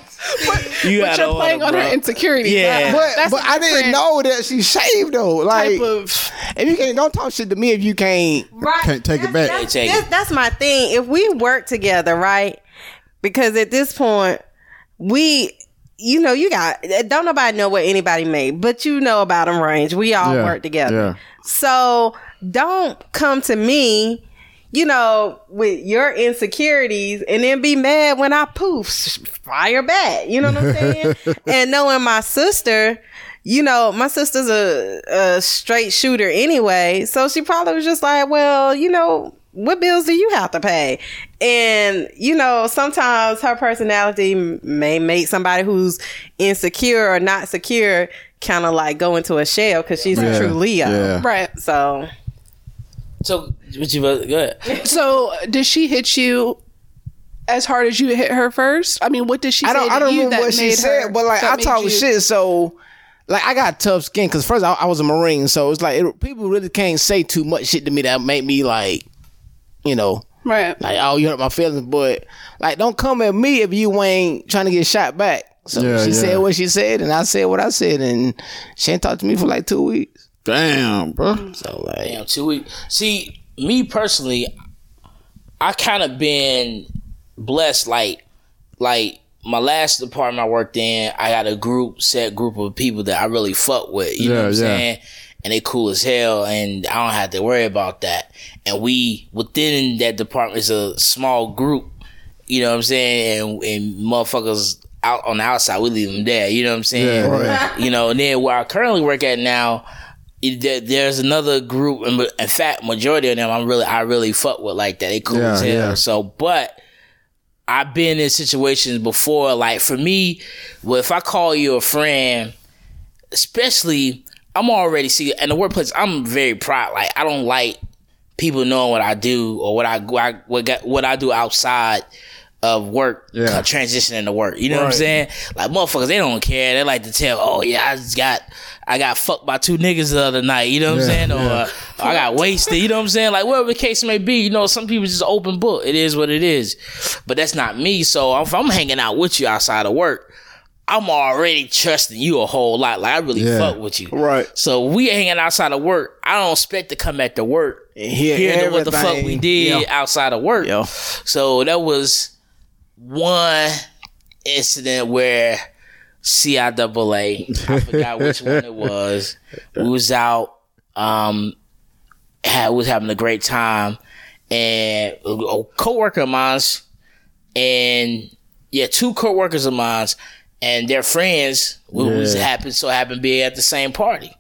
Speaker 4: you
Speaker 5: but you're playing
Speaker 4: order,
Speaker 5: on her
Speaker 4: bro.
Speaker 5: insecurity.
Speaker 4: Yeah.
Speaker 3: but
Speaker 5: That's
Speaker 3: but
Speaker 5: a
Speaker 3: I didn't know that she shaved though. Like,
Speaker 5: of
Speaker 3: if you can't, don't talk shit to me if you can't.
Speaker 2: Right.
Speaker 1: Can't take it back.
Speaker 2: That's, that's- that's my thing. If we work together, right? Because at this point, we, you know, you got don't nobody know what anybody made, but you know about them range. We all
Speaker 1: Yeah.
Speaker 2: work together.
Speaker 1: Yeah.
Speaker 2: So don't come to me, you know, with your insecurities and then be mad when I poof, fire back. You know what I'm saying? and knowing my sister, you know, my sister's a, a straight shooter anyway. So she probably was just like, well, you know, what bills do you have to pay? And, you know, sometimes her personality may make somebody who's insecure or not secure kind of like go into a shell because she's
Speaker 1: Yeah.
Speaker 2: a true Leo.
Speaker 1: Yeah.
Speaker 5: right.
Speaker 2: So
Speaker 4: So, what you uh, go ahead.
Speaker 5: So did she hit you as hard as you hit her first? I mean, what did she
Speaker 3: I don't.
Speaker 5: to
Speaker 3: I don't
Speaker 5: you
Speaker 3: remember
Speaker 5: that
Speaker 3: what she
Speaker 5: made
Speaker 3: said,
Speaker 5: her-
Speaker 3: but like I
Speaker 5: made
Speaker 3: talk
Speaker 5: you-
Speaker 3: shit, so. Like I got tough skin because first I, I was a marine, so it's like it, people really can't say too much shit to me that make me like, you know,
Speaker 5: Right.
Speaker 3: like oh you hurt my feelings. But like don't come at me if you ain't trying to get shot back. So
Speaker 1: Yeah,
Speaker 3: she
Speaker 1: yeah.
Speaker 3: said what she said, and I said what I said, and she ain't talked to me for like two weeks.
Speaker 1: Damn, bro.
Speaker 3: So like,
Speaker 4: Damn, two weeks. See, me personally, I kind of been blessed. Like, like my last department I worked in, I got a group, set group of people that I really fuck with. You know
Speaker 1: Yeah,
Speaker 4: what I'm
Speaker 1: yeah.
Speaker 4: saying? And they cool as hell, and I don't have to worry about that. And we within that department is a small group. You know what I'm saying? And, and motherfuckers out on the outside, we leave them there. You know what I'm saying?
Speaker 1: Yeah,
Speaker 4: You know, and then where I currently work at now, it, there's another group, and in fact, majority of them I'm really, I really fuck with like that. They cool
Speaker 1: Yeah,
Speaker 4: as hell.
Speaker 1: yeah.
Speaker 4: So, but I've been in situations before. Like for me, well, if I call you a friend, especially I'm already see in the workplace. I'm very proud. Like I don't like people knowing what I do or what I what what, I do outside of work.
Speaker 1: Yeah.
Speaker 4: uh, transitioning to work. You know what I'm saying? Like motherfuckers, they don't care. They like to tell, oh yeah, I just got. I got fucked by two niggas the other night, you know what I'm
Speaker 1: Yeah,
Speaker 4: saying? Or
Speaker 1: yeah.
Speaker 4: uh, I got wasted, you know what I'm saying? Like whatever the case may be, you know, some people just open book. It is what it is. But that's not me. So if I'm hanging out with you outside of work, I'm already trusting you a whole lot. Like I really
Speaker 1: Yeah.
Speaker 4: fuck with you.
Speaker 3: Right.
Speaker 4: So we hanging outside of work. I don't expect to come back to work
Speaker 3: And hear
Speaker 4: hearing what the fuck we did
Speaker 3: Yeah.
Speaker 4: outside of work.
Speaker 3: Yeah.
Speaker 4: So that was one incident where CIAA, I forgot which one it was. We was out, um, had was having a great time, and a coworker of mine's, and yeah, two coworkers of mine's, and their friends we was
Speaker 1: Yeah.
Speaker 4: happen so happen to be at the same party.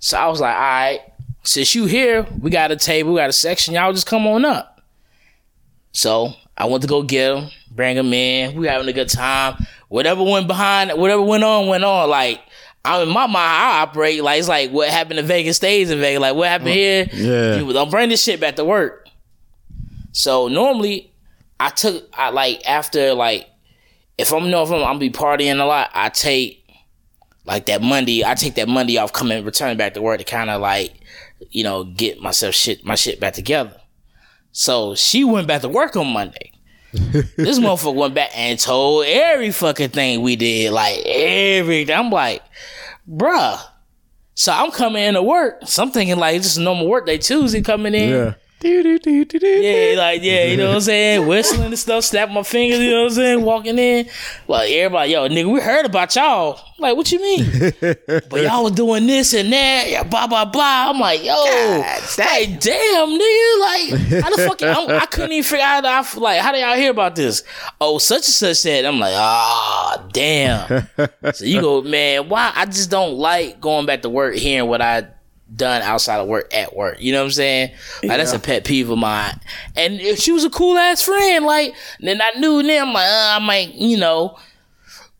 Speaker 4: So I was like, all right, since you here, we got a table, we got a section, y'all just come on up. So I went to go get them, bring them in. We having a good time. Whatever went behind, whatever went on, went on. Like I'm in my mind, I operate like it's like what happened in Vegas stays in Vegas. Like what happened mm, here?
Speaker 1: Yeah.
Speaker 4: People don't bring this shit back to work. So normally, I took I like after like if I'm know if I'm, I'm be partying a lot, I take like that Monday. I take that Monday off, coming returning back to work to kind of like you know get myself shit my shit back together. So she went back to work on Monday. this motherfucker went back and told every fucking thing we did, like everything. I'm like, bruh. So I'm coming in to work. So I'm thinking like just a normal work day Tuesday coming in.
Speaker 1: Yeah.
Speaker 4: Yeah, like yeah, you know what I'm saying? Whistling and stuff, snapping my fingers, you know what I'm saying? Walking in. Like everybody, yo, nigga, we heard about y'all. Like, what you mean? but y'all was doing this and that, yeah, blah blah blah. I'm like, yo, like damn, nigga, like how the fuck? I'm, I couldn't even figure out. How, I- like, how did y'all hear about this? Oh, such and such said. I'm like, ah, damn. so you go, man. Why? I just don't like going back to work, hearing what I done outside of work at work. You know what I'm saying? Like that's a pet peeve of mine. And if she was a cool ass friend, like then I knew then I'm like, uh, I might, you know,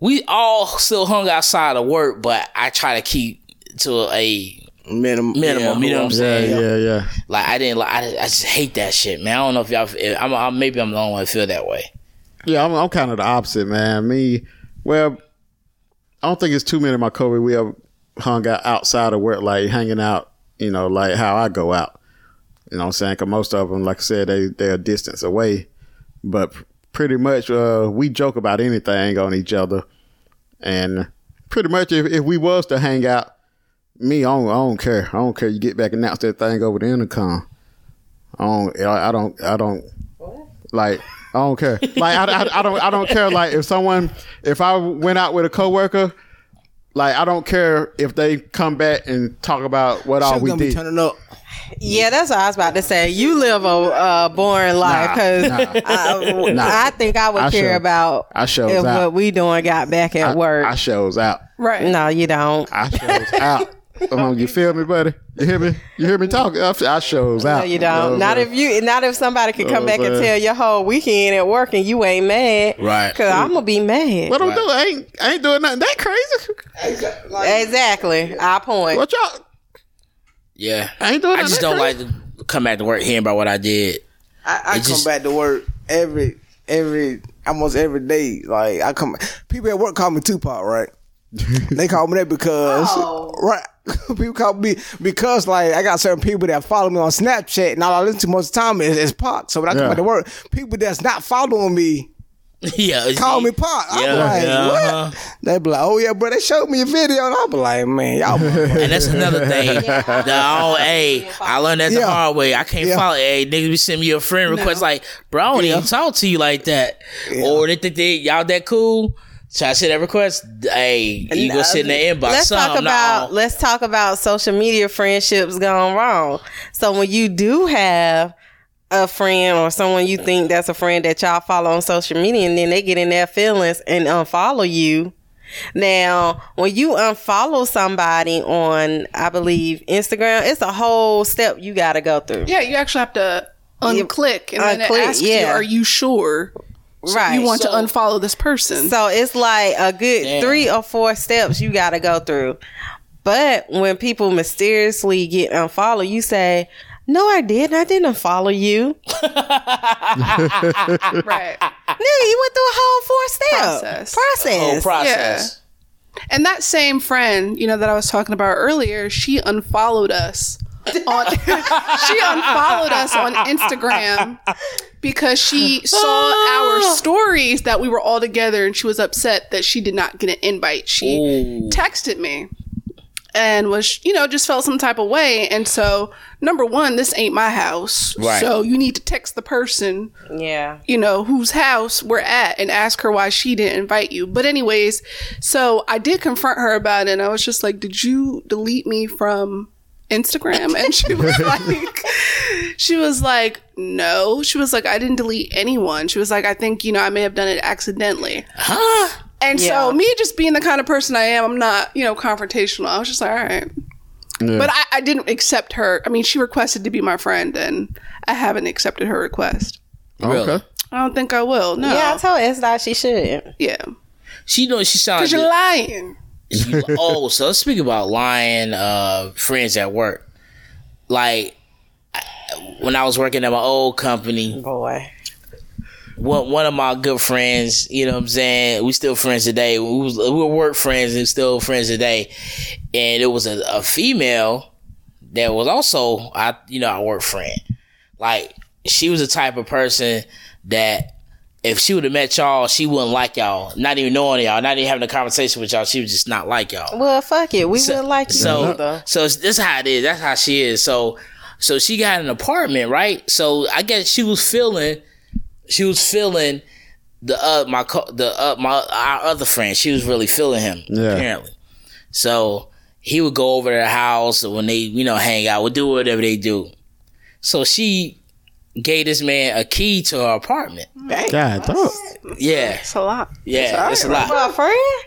Speaker 4: we all still hung outside of work, but I try to keep to a
Speaker 3: minimum,
Speaker 4: minimum. you know what I'm saying?
Speaker 1: yeah, yeah.
Speaker 4: Like I didn't like. I, I just hate that shit, man. I don't know if y'all. If, I'm, I'm maybe I'm the only one feel that way.
Speaker 1: Yeah, I'm, I'm kind of the opposite, man. Me, well, I don't think it's too many of my coworkers we ever hung out outside of work, like hanging out, you know, like how I go out. You know what I'm saying? Because most of them, like I said, they, they're a distance away. But pretty much, uh, we joke about anything on each other. And pretty much, if, if we was to hang out, me, I don't, I don't care. I don't care. You get back and announce that thing over the intercom. I don't, I, I don't, I don't, like, I don't care. Like, I, I, I don't, I don't care. Like, if someone, if I went out with a coworker, like, I don't care if they come back and talk about what all
Speaker 3: She's
Speaker 1: we
Speaker 3: gonna be
Speaker 1: did.
Speaker 3: turning up.
Speaker 2: Yeah, that's what I was about to say. You live a uh, boring life because I,
Speaker 1: Nah.
Speaker 2: I think I would
Speaker 1: I
Speaker 2: care
Speaker 1: show-
Speaker 2: about
Speaker 1: I shows
Speaker 2: if
Speaker 1: out.
Speaker 2: what we doing got back at
Speaker 1: I,
Speaker 2: work.
Speaker 1: I shows out.
Speaker 5: Right.
Speaker 2: no, you don't.
Speaker 1: I shows out. Come on, you feel me, buddy? You hear me? You hear me talking? I, I shows out.
Speaker 2: No, you don't.
Speaker 1: I'm
Speaker 2: Not if you. Not if somebody could come back
Speaker 1: I'm
Speaker 2: and tell your whole weekend at work and you ain't mad.
Speaker 4: Right.
Speaker 2: Cause I'm gonna be mad.
Speaker 1: What I'm doing? I ain't, I ain't doing nothing that crazy.
Speaker 2: Exactly. Our point.
Speaker 1: What y'all?
Speaker 4: Yeah.
Speaker 1: I ain't doing
Speaker 4: I
Speaker 1: nothing
Speaker 4: just
Speaker 1: that
Speaker 4: don't
Speaker 1: crazy.
Speaker 4: like to come back to work hearing about what I did.
Speaker 3: I, I come
Speaker 4: just-
Speaker 3: back to work every every almost every day. Like I come, people at work call me Tupac, right? they call me that because
Speaker 2: Oh.
Speaker 3: right. people call me because like I got certain people that follow me on Snapchat, and all I listen to most of the time is, is Pac. So when I come
Speaker 1: Yeah.
Speaker 3: back to work, people that's not following me
Speaker 4: yeah,
Speaker 3: Call me Pop. I'm
Speaker 4: Yeah,
Speaker 3: like,
Speaker 4: yeah,
Speaker 3: what?
Speaker 4: uh-huh.
Speaker 3: They be like, oh yeah, bro, they showed me a video, and I'm like, man, y'all.
Speaker 4: And that's another thing. The, oh, hey, I learned that the
Speaker 3: Yeah.
Speaker 4: hard way. I can't
Speaker 3: Yeah.
Speaker 4: follow. Hey, niggas be sending me a friend request like, bro, I don't even talk to you like that. Or they think they y'all that cool. So I send that request. Hey, you go sit in the inbox.
Speaker 2: Let's
Speaker 4: Some,
Speaker 2: talk about
Speaker 4: no.
Speaker 2: let's talk about social media friendships gone wrong. So when you do have a friend or someone you think that's a friend that y'all follow on social media and then they get in their feelings and unfollow you. Now, when you unfollow somebody on, I believe, Instagram, it's a whole step you got to go through.
Speaker 5: Yeah, you actually have to unclick and then it
Speaker 2: Unclick,
Speaker 5: asks you,
Speaker 2: yeah.
Speaker 5: "Are you sure?" So
Speaker 2: Right.
Speaker 5: You want
Speaker 4: So-
Speaker 5: to unfollow this person?
Speaker 2: So it's like a good
Speaker 4: Damn.
Speaker 2: three or four steps you got to go through. But when people mysteriously get unfollowed, you say, "No, I didn't. I didn't unfollow you."
Speaker 5: right.
Speaker 2: Nigga, you went through a whole four step
Speaker 5: Process.
Speaker 2: process.
Speaker 4: whole process.
Speaker 5: And that same friend, you know, that I was talking about earlier, she unfollowed us. On, she unfollowed us on Instagram because she saw our ah. stories that we were all together and she was upset that she did not get an invite. She
Speaker 4: Ooh.
Speaker 5: texted me and was, you know, just felt some type of way. And so, number one, this ain't my house.
Speaker 4: Right.
Speaker 5: So you need to text the person
Speaker 2: Yeah.
Speaker 5: you know, whose house we're at and ask her why she didn't invite you. But anyways, so I did confront her about it and I was just like, "Did you delete me from Instagram?" And she was like she was like, "No." She was like, "I didn't delete anyone." She was like, "I think, you know, I may have done it accidentally."
Speaker 4: Huh?
Speaker 5: And
Speaker 2: Yeah.
Speaker 5: so me just being the kind of person I am, I'm not, you know, confrontational. I was just like, "All right."
Speaker 1: Yeah.
Speaker 5: But I, I didn't accept her. I mean, she requested to be my friend and I haven't accepted her request.
Speaker 4: Oh, really?
Speaker 1: okay.
Speaker 5: I don't think I will. No.
Speaker 2: Yeah, I told Esther she should.
Speaker 5: Yeah.
Speaker 4: She knows she sounds.
Speaker 5: Because you're lying.
Speaker 4: You, oh, so let's speak about lying uh, friends at work. Like I- when I was working at my old company,
Speaker 2: Boy.
Speaker 4: one one of my good friends, you know what I'm saying? We still friends today. We was we were work friends and still friends today. And it was a, a female that was also I you know, our work friend. Like she was the type of person that if she would have met y'all, she wouldn't like y'all. Not even knowing y'all, not even having a conversation with y'all, she would just not like y'all.
Speaker 2: Well, fuck it. We would like you
Speaker 4: So,
Speaker 2: either.
Speaker 4: so it's- this how it is. That's how she is. So, so she got an apartment, right? So I guess she was feeling, she was feeling the uh my co- the uh my our other friend. She was really feeling him
Speaker 1: Yeah.
Speaker 4: apparently. So he would go over to their house when they you know hang out, would do whatever they do. So she gave this man a key to her apartment.
Speaker 1: God, dog.
Speaker 4: Yeah,
Speaker 5: It's a lot.
Speaker 4: yeah, it's a lot.
Speaker 2: For a friend?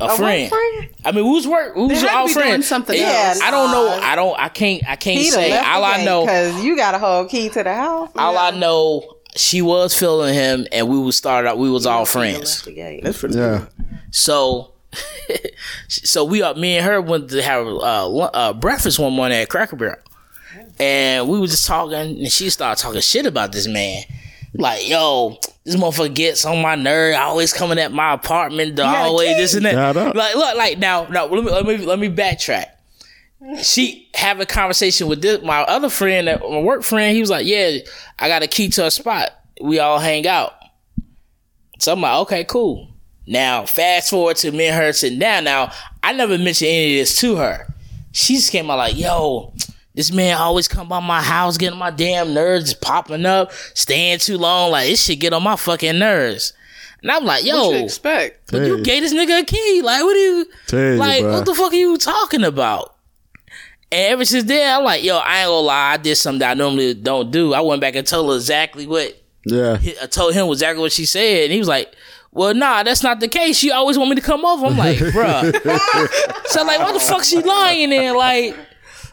Speaker 4: A
Speaker 2: A work
Speaker 4: friend.
Speaker 2: friend?
Speaker 4: I mean, who's work. Who's
Speaker 5: They
Speaker 4: was
Speaker 5: had to
Speaker 4: all
Speaker 5: be doing
Speaker 4: friends.
Speaker 5: something
Speaker 2: Yeah,
Speaker 5: else.
Speaker 4: I don't know. I don't. I can't. I can't
Speaker 2: He done
Speaker 4: say. All I know.
Speaker 2: because you got a whole key to the house.
Speaker 4: All I know. She was feeling him, and we would start out. We was all friends.
Speaker 3: That's pretty
Speaker 1: Yeah.
Speaker 4: So, so we are. Me and her went to have uh, uh, breakfast one morning at Cracker Barrel, and we were just talking, and she started talking shit about this man. Like, yo, this motherfucker gets on my nerve. Always coming at my apartment, the hallway, this and that. Like, look, like now, now let me let me let me backtrack. She have a conversation with this my other friend, that- my work friend. He was like, "Yeah, I got a key to a spot. We all hang out." So I'm like, "Okay, cool." Now, fast forward to me and her sitting down. Now, I never mentioned any of this to her. She just came out like, "Yo, this man always come by my house, getting my damn nerves popping up, staying too long. Like this shit get on my fucking nerves." And I'm like, yo, What
Speaker 5: you expect?
Speaker 4: but you
Speaker 1: Hey.
Speaker 4: gave this nigga a key. Like, what do you
Speaker 1: Tell
Speaker 4: like?
Speaker 1: bruh.
Speaker 4: What the fuck are you talking about? And ever since then, I'm like, yo, I ain't gonna lie, I did something that I normally don't do. I went back and told her exactly what
Speaker 1: Yeah.
Speaker 4: I told him exactly what she said, and he was like, "Well, nah, that's not the case. She always want me to come over." I'm like, bruh. so like, what the fuck she lying in? Like,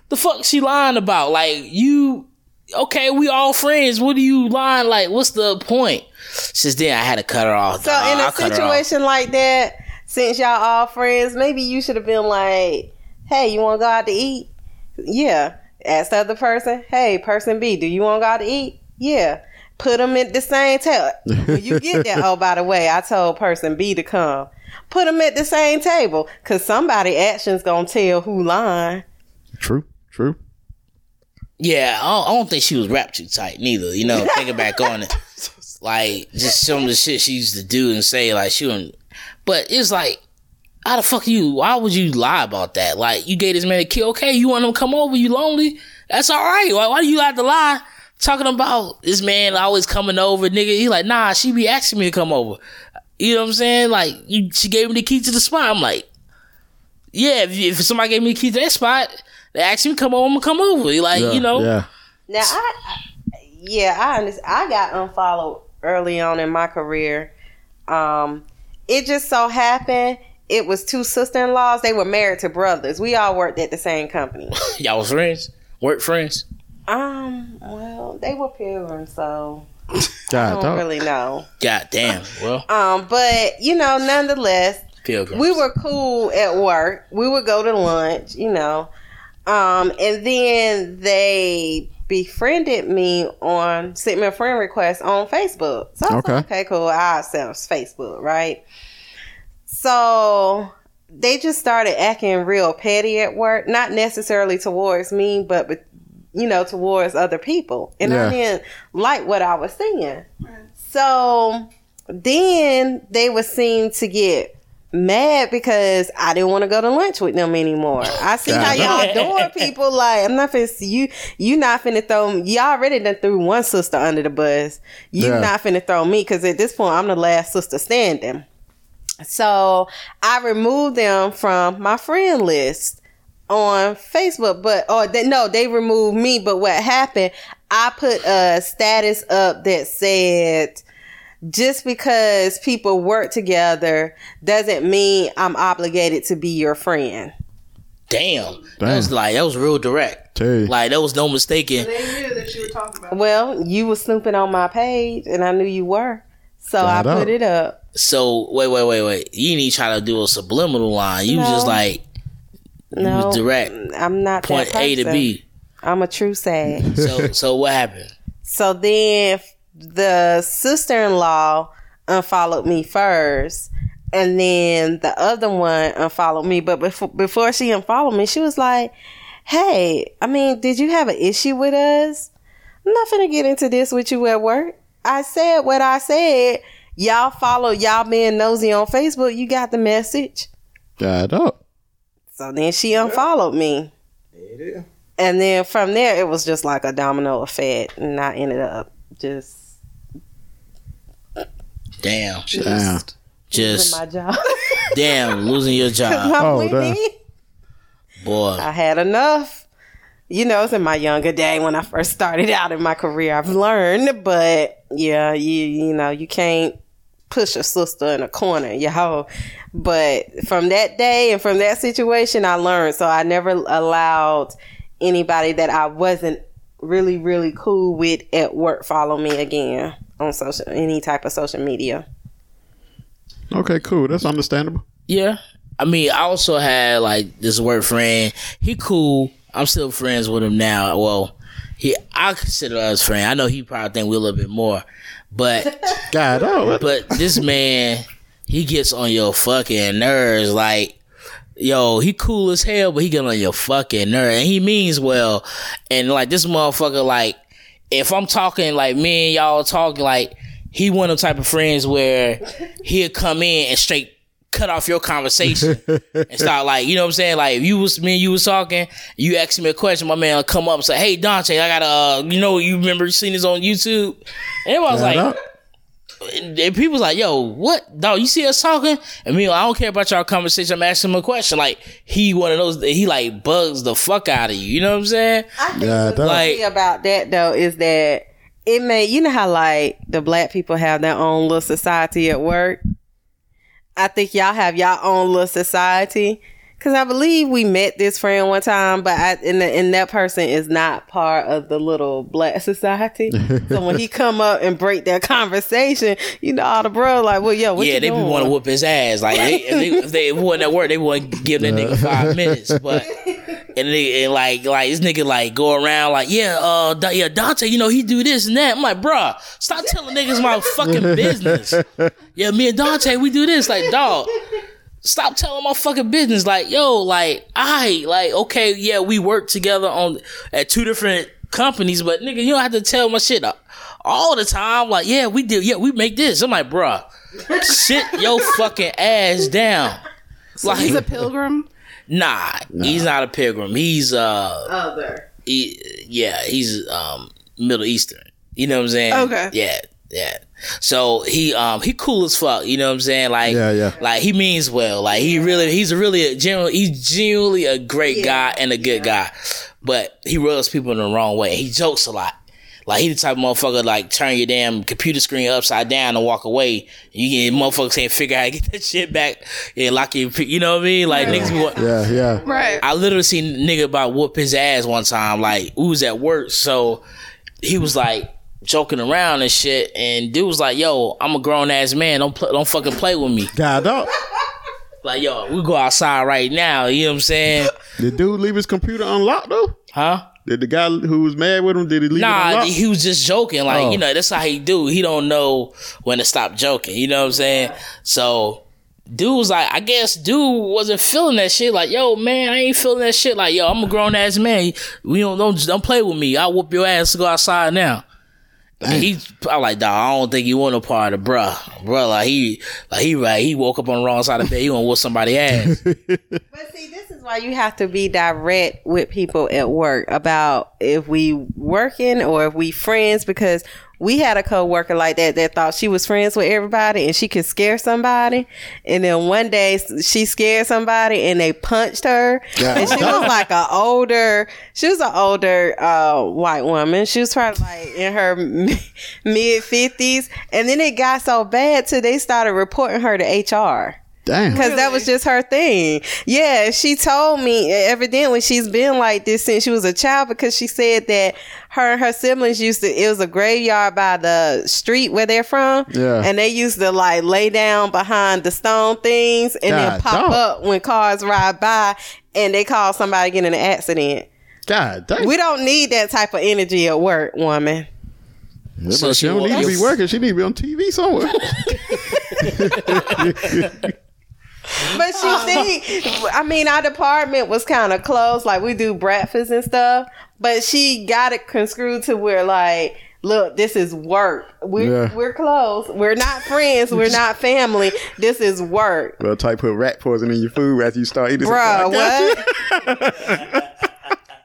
Speaker 4: the fuck she lying about? Like, you okay? We all friends. What are you lying? Like, what's the point? Since then, I had to cut her off.
Speaker 2: So
Speaker 4: dog.
Speaker 2: in
Speaker 4: I
Speaker 2: a
Speaker 4: cut
Speaker 2: situation like that, since y'all all friends, maybe you should have been like, "Hey, you want to go out to eat?" Yeah. Ask the other person, "Hey, person B, do you want to go out to eat?" Yeah. Put them at the same table. When you get there, oh, by the way, I told person B to come. Put them at the same table, cause somebody actions gonna tell who lying.
Speaker 1: True. True.
Speaker 4: Yeah, I don't, I don't think she was wrapped too tight neither. You know, thinking back on it. like just some of the shit she used to do and say, like she wouldn't. But it's like, how the fuck you? Why would you lie about that? Like you gave this man a key. Okay, you want him to come over? You lonely? That's all right. Why, why do you have to lie? Talking about this man always coming over, nigga. He like, nah, she be asking me to come over. You know what I'm saying? Like, you, she gave me the key to the spot. I'm like, yeah, if, if somebody gave me the key to that spot, they asked me to come over, I'm gonna come over. Like,
Speaker 1: Yeah,
Speaker 4: you know,
Speaker 1: Yeah.
Speaker 2: Now I, yeah, I understand. I got unfollowed early on in my career. Um, it just so happened it was two sister-in-laws. They were married to brothers. We all worked at the same company.
Speaker 4: y'all was friends, work friends.
Speaker 2: um, well, they were pilgrims, so I
Speaker 1: God,
Speaker 2: don't
Speaker 1: dog.
Speaker 2: really know.
Speaker 4: God damn. Well,
Speaker 2: Um, but you know, nonetheless,
Speaker 4: pilgrims.
Speaker 2: we were cool at work. We would go to lunch, you know. Um, and then they befriended me on sent me a friend request on Facebook. So I was
Speaker 1: Okay.
Speaker 2: like, okay, cool. I accept Facebook, right? So they just started acting real petty at work, not necessarily towards me, but but, you know, towards other people. And
Speaker 1: Yeah.
Speaker 2: I didn't like what I was seeing. So then they would seem to get mad because I didn't want to go to lunch with them anymore. I see how y'all doing people like I'm not finna see you you not finna throw me. y'all already done threw one sister under the bus. You
Speaker 1: Yeah.
Speaker 2: not finna throw me because at this point I'm the last sister standing. So I removed them from my friend list on Facebook, but or they, no, they removed me. But what happened? I put a status up that said, "Just because people work together doesn't mean I'm obligated to be your friend."
Speaker 4: damn. That was like that was real direct.
Speaker 1: Tell you.
Speaker 4: Like there was no mistaking.
Speaker 5: They knew that you were talking about.
Speaker 2: Well, you were snooping on my page, and I knew you were, so I
Speaker 1: Shout out.
Speaker 2: put it up.
Speaker 4: So wait, wait, wait, wait. You didn't try to do a subliminal line. You was just like
Speaker 2: No,
Speaker 4: was direct.
Speaker 2: I'm not
Speaker 4: Point
Speaker 2: that
Speaker 4: A to. B.
Speaker 2: I'm a true sad.
Speaker 4: So so what happened?
Speaker 2: So then the sister in law unfollowed me first. And then the other one unfollowed me. But before, before she unfollowed me, she was like, Hey, I mean, did you have an issue with us? I'm not finna get into this with you at work. I said what I said. Y'all follow y'all being nosy on Facebook. You got the message.
Speaker 1: God, up.
Speaker 2: So then she unfollowed me. And then from there, it was just like a domino effect. And I ended up just
Speaker 4: Damn.
Speaker 1: Damn.
Speaker 2: losing
Speaker 4: Just
Speaker 2: my job.
Speaker 4: damn losing your job.
Speaker 2: I'm
Speaker 1: Oh,
Speaker 2: winning.
Speaker 4: Boy.
Speaker 2: I had enough. You know, it's in my younger day when I first started out in my career. I've learned, but yeah, you you know, you can't push a sister in a corner, yo. But from that day and from that situation, I learned. So I never allowed anybody that I wasn't really really cool with at work follow me again on social any type of social media.
Speaker 1: Okay, cool. That's understandable.
Speaker 4: Yeah. I mean, I also had like this work friend. He cool. I'm still friends with him now. Well, he I consider us friend. I know he probably think we a little bit more, but
Speaker 1: God, oh, dog.
Speaker 4: but this man, he gets on your fucking nerves. Like, yo, he cool as hell, but he get on your fucking nerve, and he means well. And like this motherfucker, like, if I'm talking like me and y'all talking, like he one of the type of friends where he'll come in and straight cut off your conversation and start like, you know what I'm saying? Like if you was me and you was talking, you asked me a question, my man come up and say, Hey Dante, I got a uh, you know, you remember seeing this on YouTube? And everybody's
Speaker 1: God,
Speaker 4: like. And people's like, yo, what? Dog, you see us talking? And me, I don't care about y'all conversation. I'm asking him a question. Like, he one of those, he like bugs the fuck out of you. You know what I'm saying?
Speaker 2: I think
Speaker 1: Yeah,
Speaker 2: what's
Speaker 1: that-
Speaker 2: funny about that though is that it may you know how like the black people have their own little society at work. I think y'all have y'all own little society. Cause I believe we met this friend one time, but I, and, the, and that person is not part of the little black society. so when he come up and break that conversation, you know, all the bro like, well, yo, what
Speaker 4: yeah, they want to whoop his ass. Like, they, if they, if they wasn't at work, they wouldn't give that nigga five minutes. But and, they, and like, like this nigga like go around like, yeah, uh, Da- yeah, Dante, you know he do this and that. I'm like, bruh, stop telling niggas my fucking business. Yeah, me and Dante, we do this. Like, dog, stop telling my fucking business. Like, yo, like, I like, okay, yeah, we work together on at two different companies, but nigga, you don't have to tell my shit all, all the time. Like, yeah, we do. Yeah, we make this. I'm like, bruh, sit your fucking ass down. Like,
Speaker 5: He's a pilgrim.
Speaker 4: nah, he's not a pilgrim. He's uh,
Speaker 2: Other.
Speaker 4: he, yeah, he's um Middle Eastern. You know what I'm saying?
Speaker 5: Okay.
Speaker 4: Yeah, yeah. So he um he cool as fuck. You know what I'm saying? Like
Speaker 1: Yeah, yeah.
Speaker 4: Like he means well. Like he really he's a really a genuine he's genuinely a great guy and a good guy. But he rubs people in the wrong way. He jokes a lot. Like he the type of motherfucker like turn your damn computer screen upside down and walk away. You get motherfuckers can't figure out how to get that shit back and lock your you know what I mean? Like niggas be wa-
Speaker 1: Yeah, yeah.
Speaker 5: Right.
Speaker 4: I literally seen nigga about whoop his ass one time. Like we was at work, so he was like joking around and shit. And dude was like, "Yo, I'm a grown ass man. Don't pl- don't fucking play with me.
Speaker 1: God dog.
Speaker 4: Like, yo, we go outside right now. You know what I'm saying?
Speaker 1: Did dude leave his computer unlocked though?
Speaker 4: Huh?
Speaker 1: Did the guy who was mad with him, did he leave it
Speaker 4: Nah, he was just joking. Like,
Speaker 1: Oh.
Speaker 4: you know, that's how he do. He don't know when to stop joking. You know what I'm saying? So, dude was like, I guess dude wasn't feeling that shit. Like, yo, man, I ain't feeling that shit. Like, yo, I'm a grown ass man. We don't don't don't play with me. I'll whoop your ass to go outside now. And he, I'm like, dog. I don't think he want a part of, bruh, bruh. Like he, like he, right. He woke up on the wrong side of the bed. He gonna whoop somebody ass.
Speaker 2: But see, this is why you have to be direct with people at work about if we working or if we friends because we had a coworker like that that thought she was friends with everybody and she could scare somebody. And then one day she scared somebody and they punched her.
Speaker 1: Yeah.
Speaker 2: And she was like an older, she was an older uh, white woman. She was probably like in her mid fifties. And then it got so bad till they started reporting her to HR
Speaker 1: Damn.
Speaker 2: because that was just her thing. Yeah, she told me evidently she's been like this since she was a child because she said that her and her siblings used to. It was a graveyard by the street where they're from.
Speaker 1: Yeah.
Speaker 2: and they used to like lay down behind the stone things and then
Speaker 1: God,
Speaker 2: pop
Speaker 1: dog.
Speaker 2: up when cars ride by and they call somebody getting in an accident.
Speaker 1: God damn.
Speaker 2: We don't need that type of energy at work, woman.
Speaker 1: Yeah,
Speaker 4: So she
Speaker 1: she don't need to be working. She need to be on TV somewhere.
Speaker 2: But she oh. think, I mean, our department was kind of close. Like we do breakfast and stuff, but she got it construed to where like, look, this is work. We're
Speaker 1: Yeah.
Speaker 2: we're close. We're not friends. We're not family. This is work,
Speaker 1: well, type put rat poison in your food after you start eating. like.
Speaker 2: What?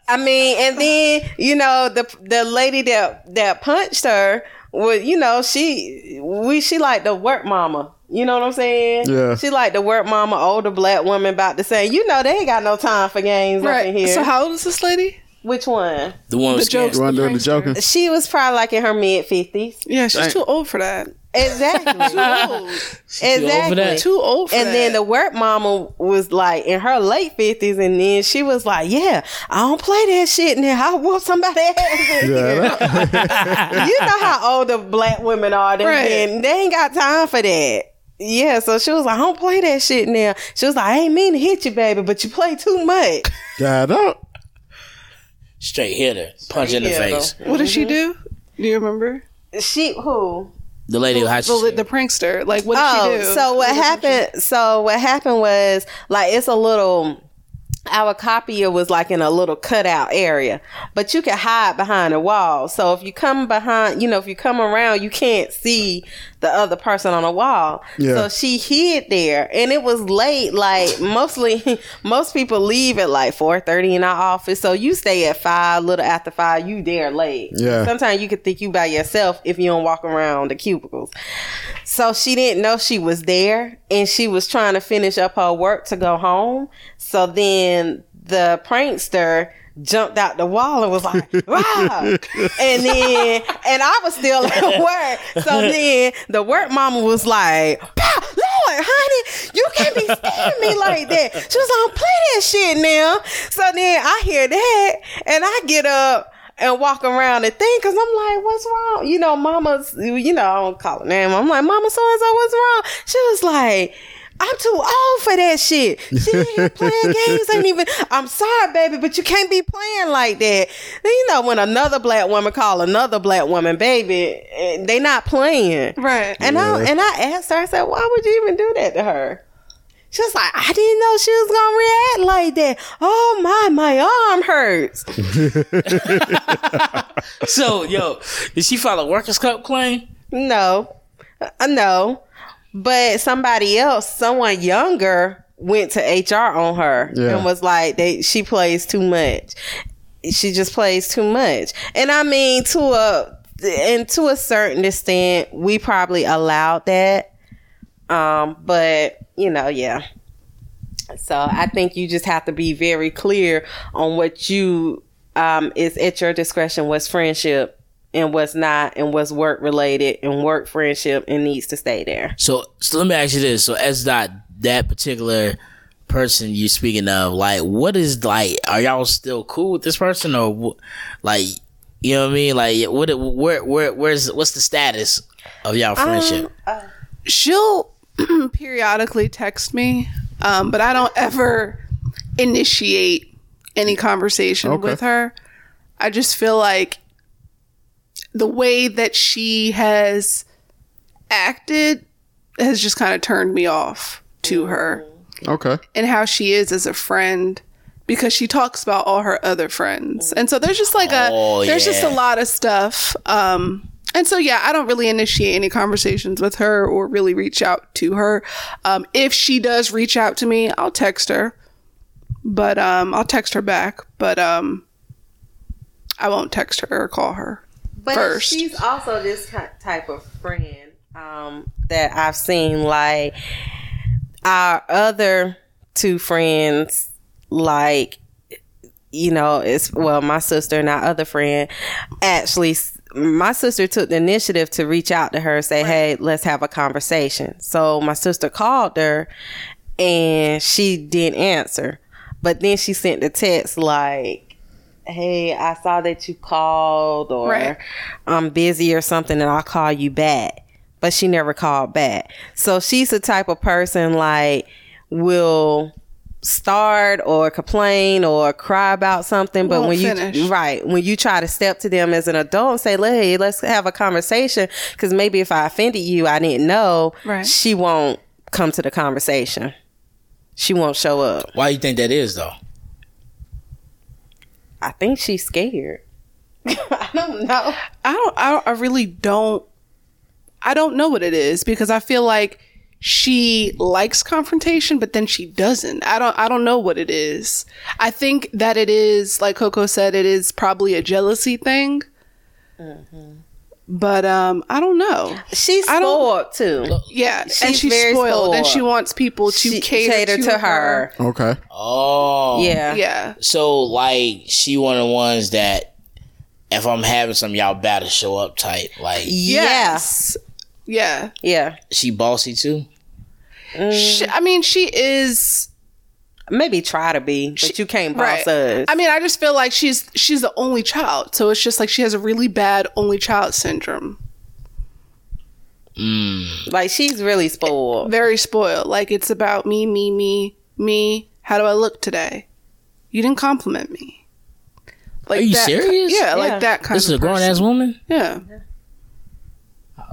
Speaker 2: I mean, and then you know the the lady that that punched her. Well, you know she we she like the work mama. You know what I'm saying?
Speaker 1: Yeah.
Speaker 2: She like the work mama, older black woman about to say, you know, they ain't got no time for games up in
Speaker 5: Right.
Speaker 2: here.
Speaker 5: So how old is this lady?
Speaker 2: Which one?
Speaker 4: The one
Speaker 5: The jokes.
Speaker 1: You want to do the joking?
Speaker 2: She was probably like in her mid fifties.
Speaker 5: Yeah, she's
Speaker 1: Dang.
Speaker 5: too old for that.
Speaker 2: Exactly.
Speaker 5: old.
Speaker 2: exactly.
Speaker 4: that?
Speaker 5: Too old for
Speaker 2: and
Speaker 5: that.
Speaker 2: then the work mama was like in her late fifties, and then she was like, "Yeah, I don't play that shit now. I whoop somebody ass." in here."
Speaker 1: Yeah,
Speaker 2: you know how old the black women are, they,
Speaker 5: Right.
Speaker 2: and they ain't got time for that. Yeah, so she was like, I don't play that shit now. She was like, I ain't mean to hit you, baby, but you play too much.
Speaker 1: God dog.
Speaker 4: straight hitter, punch in the
Speaker 2: hitter.
Speaker 4: face.
Speaker 5: what did she mm-hmm. do? Do you remember?
Speaker 2: She who?
Speaker 4: The lady who had
Speaker 5: The, the prankster. Like, what did she oh, do?
Speaker 2: Oh, so what happened? So what happened was like it's a little. Our copier was like in a little cutout area, but you can hide behind a wall. So if you come behind, you know, if you come around, you can't see the other person on the wall.
Speaker 1: Yeah.
Speaker 2: So she hid there, and it was late. Like mostly, most people leave at like four thirty in our office. So you stay at five, little after five. You there late.
Speaker 1: Yeah.
Speaker 2: Sometimes you could think you by yourself if you don't walk around the cubicles. So she didn't know she was there and she was trying to finish up her work to go home. So then the prankster jumped out the wall and was like, wow. and then, and I was still at work. So then the work mama was like, "Pow, Lord, honey, you can't be scaring me like that. She was like, play that shit now. So then I hear that and I get up and walk around and think, cause I'm like, what's wrong? You know, mama's, you know, I don't call her name. I'm like, mama so and so, what's wrong? She was like, I'm too old for that shit. She ain't playing games. Ain't even. I'm sorry, baby, but you can't be playing like that. Then, you know, when another black woman call another black woman baby, eh, they not playing.
Speaker 5: Right.
Speaker 2: And I and I asked her, I said, why would you even do that to her? She was like, I didn't know she was gonna react like that. Oh my, my arm hurts.
Speaker 4: So, yo, did she file a workers' comp claim?
Speaker 2: No, uh, no. But somebody else, someone younger, went to HR on her
Speaker 1: Yeah.
Speaker 2: and was like, "They she plays too much. She just plays too much." And I mean, to a and to a certain extent, we probably allowed that. Um, but you know, yeah. So I think you just have to be very clear on what you um is at your discretion what's friendship and what's not and what's work related and work friendship and needs to stay there.
Speaker 4: So, so let me ask you this: So, as that that particular person you speaking of, like, what is like? Are y'all still cool with this person, or like, you know what I mean? Like, what? Where? Where? Where's? What's the status of y'all friendship?
Speaker 5: she'll periodically text me, um, but I don't ever initiate any conversation
Speaker 1: Okay.
Speaker 5: with her. I just feel like the way that she has acted has just kind of turned me off to her
Speaker 1: Okay.
Speaker 5: and how she is as a friend because she talks about all her other friends. And so there's just like a
Speaker 4: Oh,
Speaker 5: there's just a lot of stuff. Um and so yeah, I don't really initiate any conversations with her or really reach out to her. Um if she does reach out to me, I'll text her. But um I'll text her back, but um I won't text her or call her.
Speaker 2: But
Speaker 5: First.
Speaker 2: she's also this type of friend um, that I've seen. Like our other two friends, like you know, it's well, my sister and our other friend actually. My sister took the initiative to reach out to her, and say, "Hey, let's have a conversation." So my sister called her, and she didn't answer. But then she sent the text like, "Hey, I saw that you called, or
Speaker 5: Right.
Speaker 2: I'm busy or something, and I'll call you back." But she never called back. So she's the type of person like will start or complain or cry about something, but
Speaker 5: Won't
Speaker 2: when
Speaker 5: finish.
Speaker 2: you right when you try to step to them as an adult and say, "Hey, let's have a conversation," because maybe if I offended you, I didn't know.
Speaker 5: Right.
Speaker 2: She won't come to the conversation. She won't show up.
Speaker 4: Why do you think that is though?
Speaker 2: I think she's scared. I don't know.
Speaker 5: I don't, I don't, I really don't, I don't know what it is because I feel like she likes confrontation, but then she doesn't. I don't, I don't know what it is. I think that it is, like Koko said, it is probably a jealousy thing. Mm-hmm. But, um, I don't know.
Speaker 2: She's
Speaker 5: I don't-
Speaker 2: spoiled too.
Speaker 5: Yeah. and
Speaker 2: She's
Speaker 5: she's
Speaker 2: very
Speaker 5: spoiled, and she wants people to
Speaker 2: She
Speaker 5: cater, to, her.
Speaker 1: Okay.
Speaker 4: Oh,
Speaker 2: Yeah.
Speaker 5: Yeah.
Speaker 4: So like, she one of the ones that if I'm having some, y'all better show up type. Like,
Speaker 2: Yes.
Speaker 5: Yeah.
Speaker 2: Yeah.
Speaker 4: she bossy too.
Speaker 5: She, I mean, she is.
Speaker 2: Maybe try to be, but you can't boss us.
Speaker 5: I mean, I just feel like she's she's the only child, so it's just like she has a really bad only child syndrome. Mm.
Speaker 2: like she's really spoiled.
Speaker 5: Very spoiled. Like it's about me, me, me, me. How do I look today? You didn't compliment me. Like
Speaker 4: Are you
Speaker 5: that ki-
Speaker 4: serious?
Speaker 5: yeah,
Speaker 2: Yeah.
Speaker 5: like that kind
Speaker 4: This is a grown ass woman.
Speaker 5: Yeah.
Speaker 4: Oh,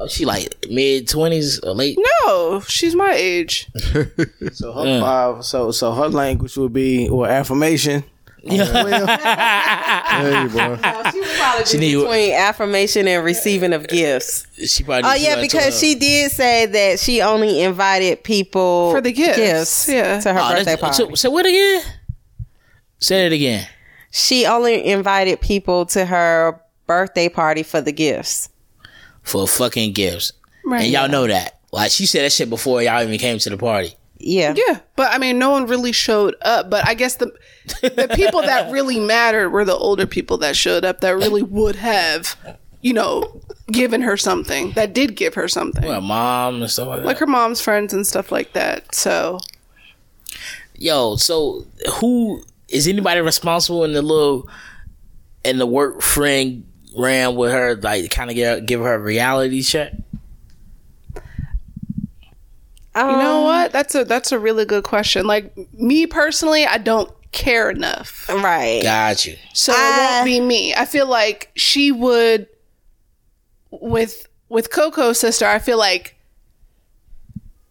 Speaker 4: she like mid twenties or late.
Speaker 5: No, she's my age.
Speaker 3: So her uh, so so her language would be or affirmation.
Speaker 1: Hey, boy.
Speaker 2: She was probably
Speaker 4: She need-
Speaker 2: between affirmation and receiving of gifts.
Speaker 4: She probably.
Speaker 2: Oh yeah, because she did say that she only invited people
Speaker 5: For the gifts, yeah.
Speaker 2: to her
Speaker 4: Oh,
Speaker 2: birthday party.
Speaker 4: so, so what again? Say it again.
Speaker 2: she only invited people to her birthday party for the gifts.
Speaker 4: For fucking gifts,
Speaker 5: Right.
Speaker 4: and y'all know that. Like she said that shit before y'all even came to the party.
Speaker 2: Yeah.
Speaker 5: Yeah, but I mean, no one really showed up. But I guess the the people that really mattered were the older people that showed up that really would have, you know, given her something. That did give her something,
Speaker 4: Well, mom and stuff like that.
Speaker 5: like her mom's friends and stuff like that. So
Speaker 4: Yo, so who is anybody responsible in the little in the work friend ran with her, like kind of give, give her a reality check?
Speaker 2: Um,
Speaker 5: you know what? That's a that's a really good question. Like me personally, I don't care enough,
Speaker 2: Right.
Speaker 4: Got you.
Speaker 5: so it won't be me. I feel like she would with with Koko's sister. I feel like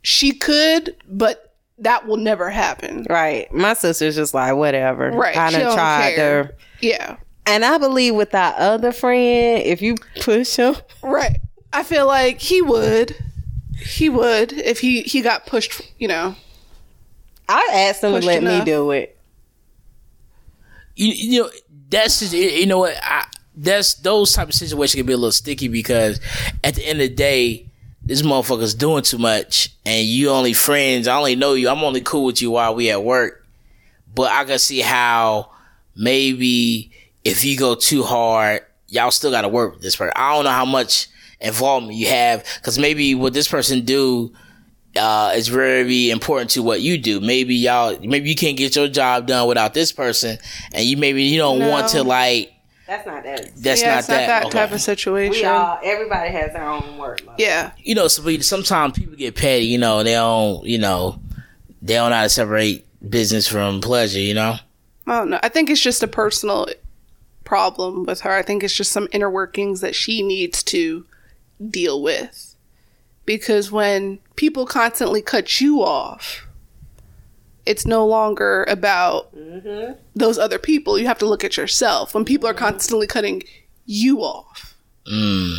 Speaker 5: she could, but that will never happen.
Speaker 2: Right. My sister's just like, whatever.
Speaker 5: Right.
Speaker 2: I
Speaker 5: she
Speaker 2: done tried
Speaker 5: care.
Speaker 2: to.
Speaker 5: Yeah.
Speaker 2: And I believe with our other friend, if you push him,
Speaker 5: Right. I feel like he would. He would if he he got pushed. You know.
Speaker 2: I asked him to
Speaker 5: Pushed
Speaker 2: let me
Speaker 5: enough.
Speaker 2: do it.
Speaker 4: you, you know that's just you know what I, that's those type of situations can be a little sticky because at the end of the day this motherfucker's doing too much and you only friends i only know you i'm only cool with you while we at work but i can see how maybe if you go too hard y'all still got to work with this person i don't know how much involvement you have because maybe what this person do uh, is very important to what you do. Maybe y'all, maybe you can't get your job done without this person, and you maybe you don't want to like.
Speaker 2: That's not that.
Speaker 4: That's
Speaker 5: yeah,
Speaker 4: not
Speaker 5: it's not
Speaker 4: that.
Speaker 5: that
Speaker 4: Okay.
Speaker 5: type of
Speaker 2: We
Speaker 5: situation.
Speaker 2: all, everybody has their own work. life.
Speaker 5: Yeah.
Speaker 4: You know, so sometimes people get petty. You know, they don't. You know, they don't know how to separate business from pleasure. You know.
Speaker 5: I don't know. I think it's just a personal problem with her. I think it's just some inner workings that she needs to deal with. Because when people constantly cut you off, it's no longer about mm-hmm. those other people. You have to look at yourself. When people are mm-hmm. constantly cutting you off. Mm.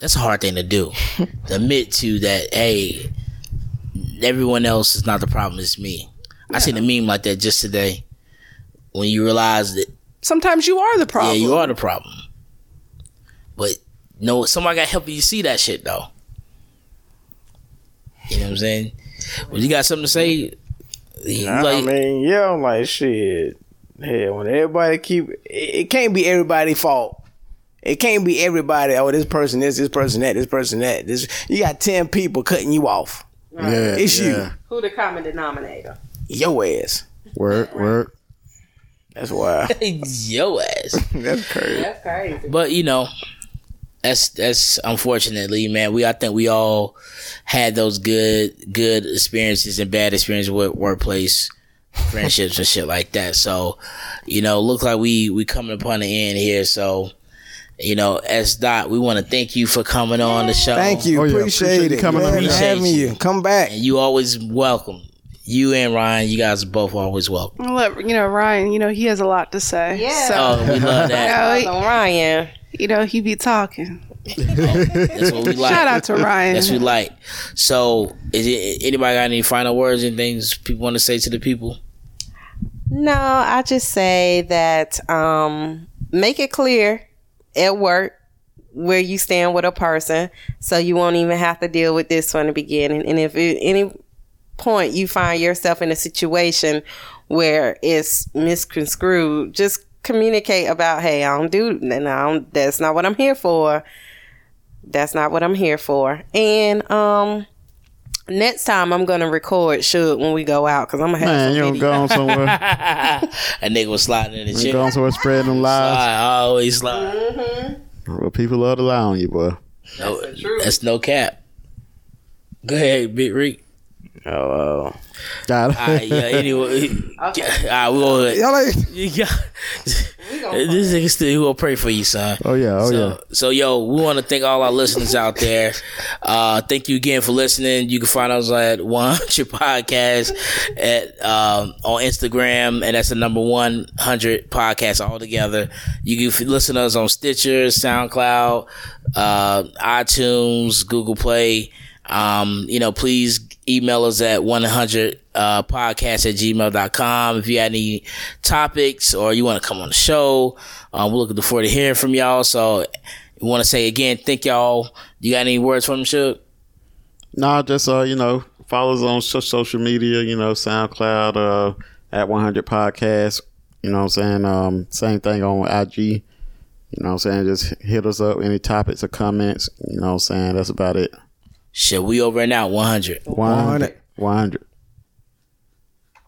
Speaker 4: That's a hard thing to do. to admit to that. Hey, everyone else is not the problem. It's me. I seen a meme like that just today. When you realize that
Speaker 5: Sometimes you are the problem.
Speaker 4: Yeah, you are the problem. But no, somebody got to help you see that shit though. You know what I'm saying? When you got something to say, you
Speaker 3: I mean, yeah, I'm like shit. Hell, when everybody keep it, it can't be everybody's fault. It can't be everybody. Oh, this person this, this person that, this person that. This you got ten people cutting you off.
Speaker 1: Yeah,
Speaker 3: It's you.
Speaker 2: Who the common denominator?
Speaker 3: Your ass.
Speaker 1: Work, work.
Speaker 3: That's why.
Speaker 4: yo ass.
Speaker 3: That's crazy.
Speaker 2: That's crazy.
Speaker 4: But you know, that's that's unfortunately, man. We I think we all had those good good experiences and bad experiences with workplace friendships and shit like that. So, you know, look like we we coming upon the end here. So, you know, S Dot, we want to thank you for coming on the show.
Speaker 3: Thank you.
Speaker 1: Oh, yeah.
Speaker 3: appreciate,
Speaker 1: Appreciate you
Speaker 3: it.
Speaker 1: coming on.
Speaker 3: Glad to
Speaker 4: Appreciate
Speaker 3: having
Speaker 4: you.
Speaker 3: you. Come back.
Speaker 4: And you always welcome. You and Ryan, you guys are both always welcome.
Speaker 5: Let- You know, Ryan, you know, he has a lot to say.
Speaker 2: Yeah.
Speaker 5: So,
Speaker 4: Oh, we love that.
Speaker 5: you know,
Speaker 2: So Ryan,
Speaker 5: you know, he be talking.
Speaker 4: That's what we like.
Speaker 5: Shout out to Ryan.
Speaker 4: That's what we like. So, is it anybody got any final words and things people want to say to the people?
Speaker 2: No, I just say that um, make it clear at work where you stand with a person, so you won't even have to deal with this from the beginning. And if at any point you find yourself in a situation where it's misconstrued, just communicate about, hey, I don't do, and I don't, that's not what I'm here for. That's not what I'm here for. And um, next time I'm gonna record should when we go out because I'm gonna have
Speaker 1: Man,
Speaker 2: some
Speaker 1: you don't go on somewhere.
Speaker 4: A nigga was sliding in the
Speaker 1: You
Speaker 4: chair.
Speaker 1: go on somewhere spreading them lies.
Speaker 4: I always slide.
Speaker 1: Well, people love to lie on you, boy.
Speaker 4: No, that's no cap. Go ahead, Big Rick.
Speaker 3: Oh,
Speaker 1: Got it.
Speaker 4: All right, yeah, anyway. All right, we gonna,
Speaker 3: y'all like
Speaker 4: you this nigga still he gonna pray for you, son.
Speaker 1: Oh yeah, oh
Speaker 4: so,
Speaker 1: yeah.
Speaker 4: so yo, we want to thank all our listeners out there. Uh, thank you again for listening. You can find us at 100 Podcast at um, on Instagram, and that's the number 100 podcast all together. You can listen to us on Stitcher, SoundCloud, uh, iTunes, Google Play. Um, you know, please email us at 100 uh, podcast at gmail.com if you had any topics or you want to come on the show. Um, we're looking forward to hearing from y'all. So we want to say again, thank y'all. You got any words from Shug?
Speaker 1: No, just uh, you know, follow us on social media. You know, SoundCloud uh, at 100 Podcast. You know, I'm saying um, same thing on IG. You know, I'm saying just hit us up any topics or comments. You know, I'm saying that's about it.
Speaker 4: Shit, we over and out 100.
Speaker 1: 100. 100.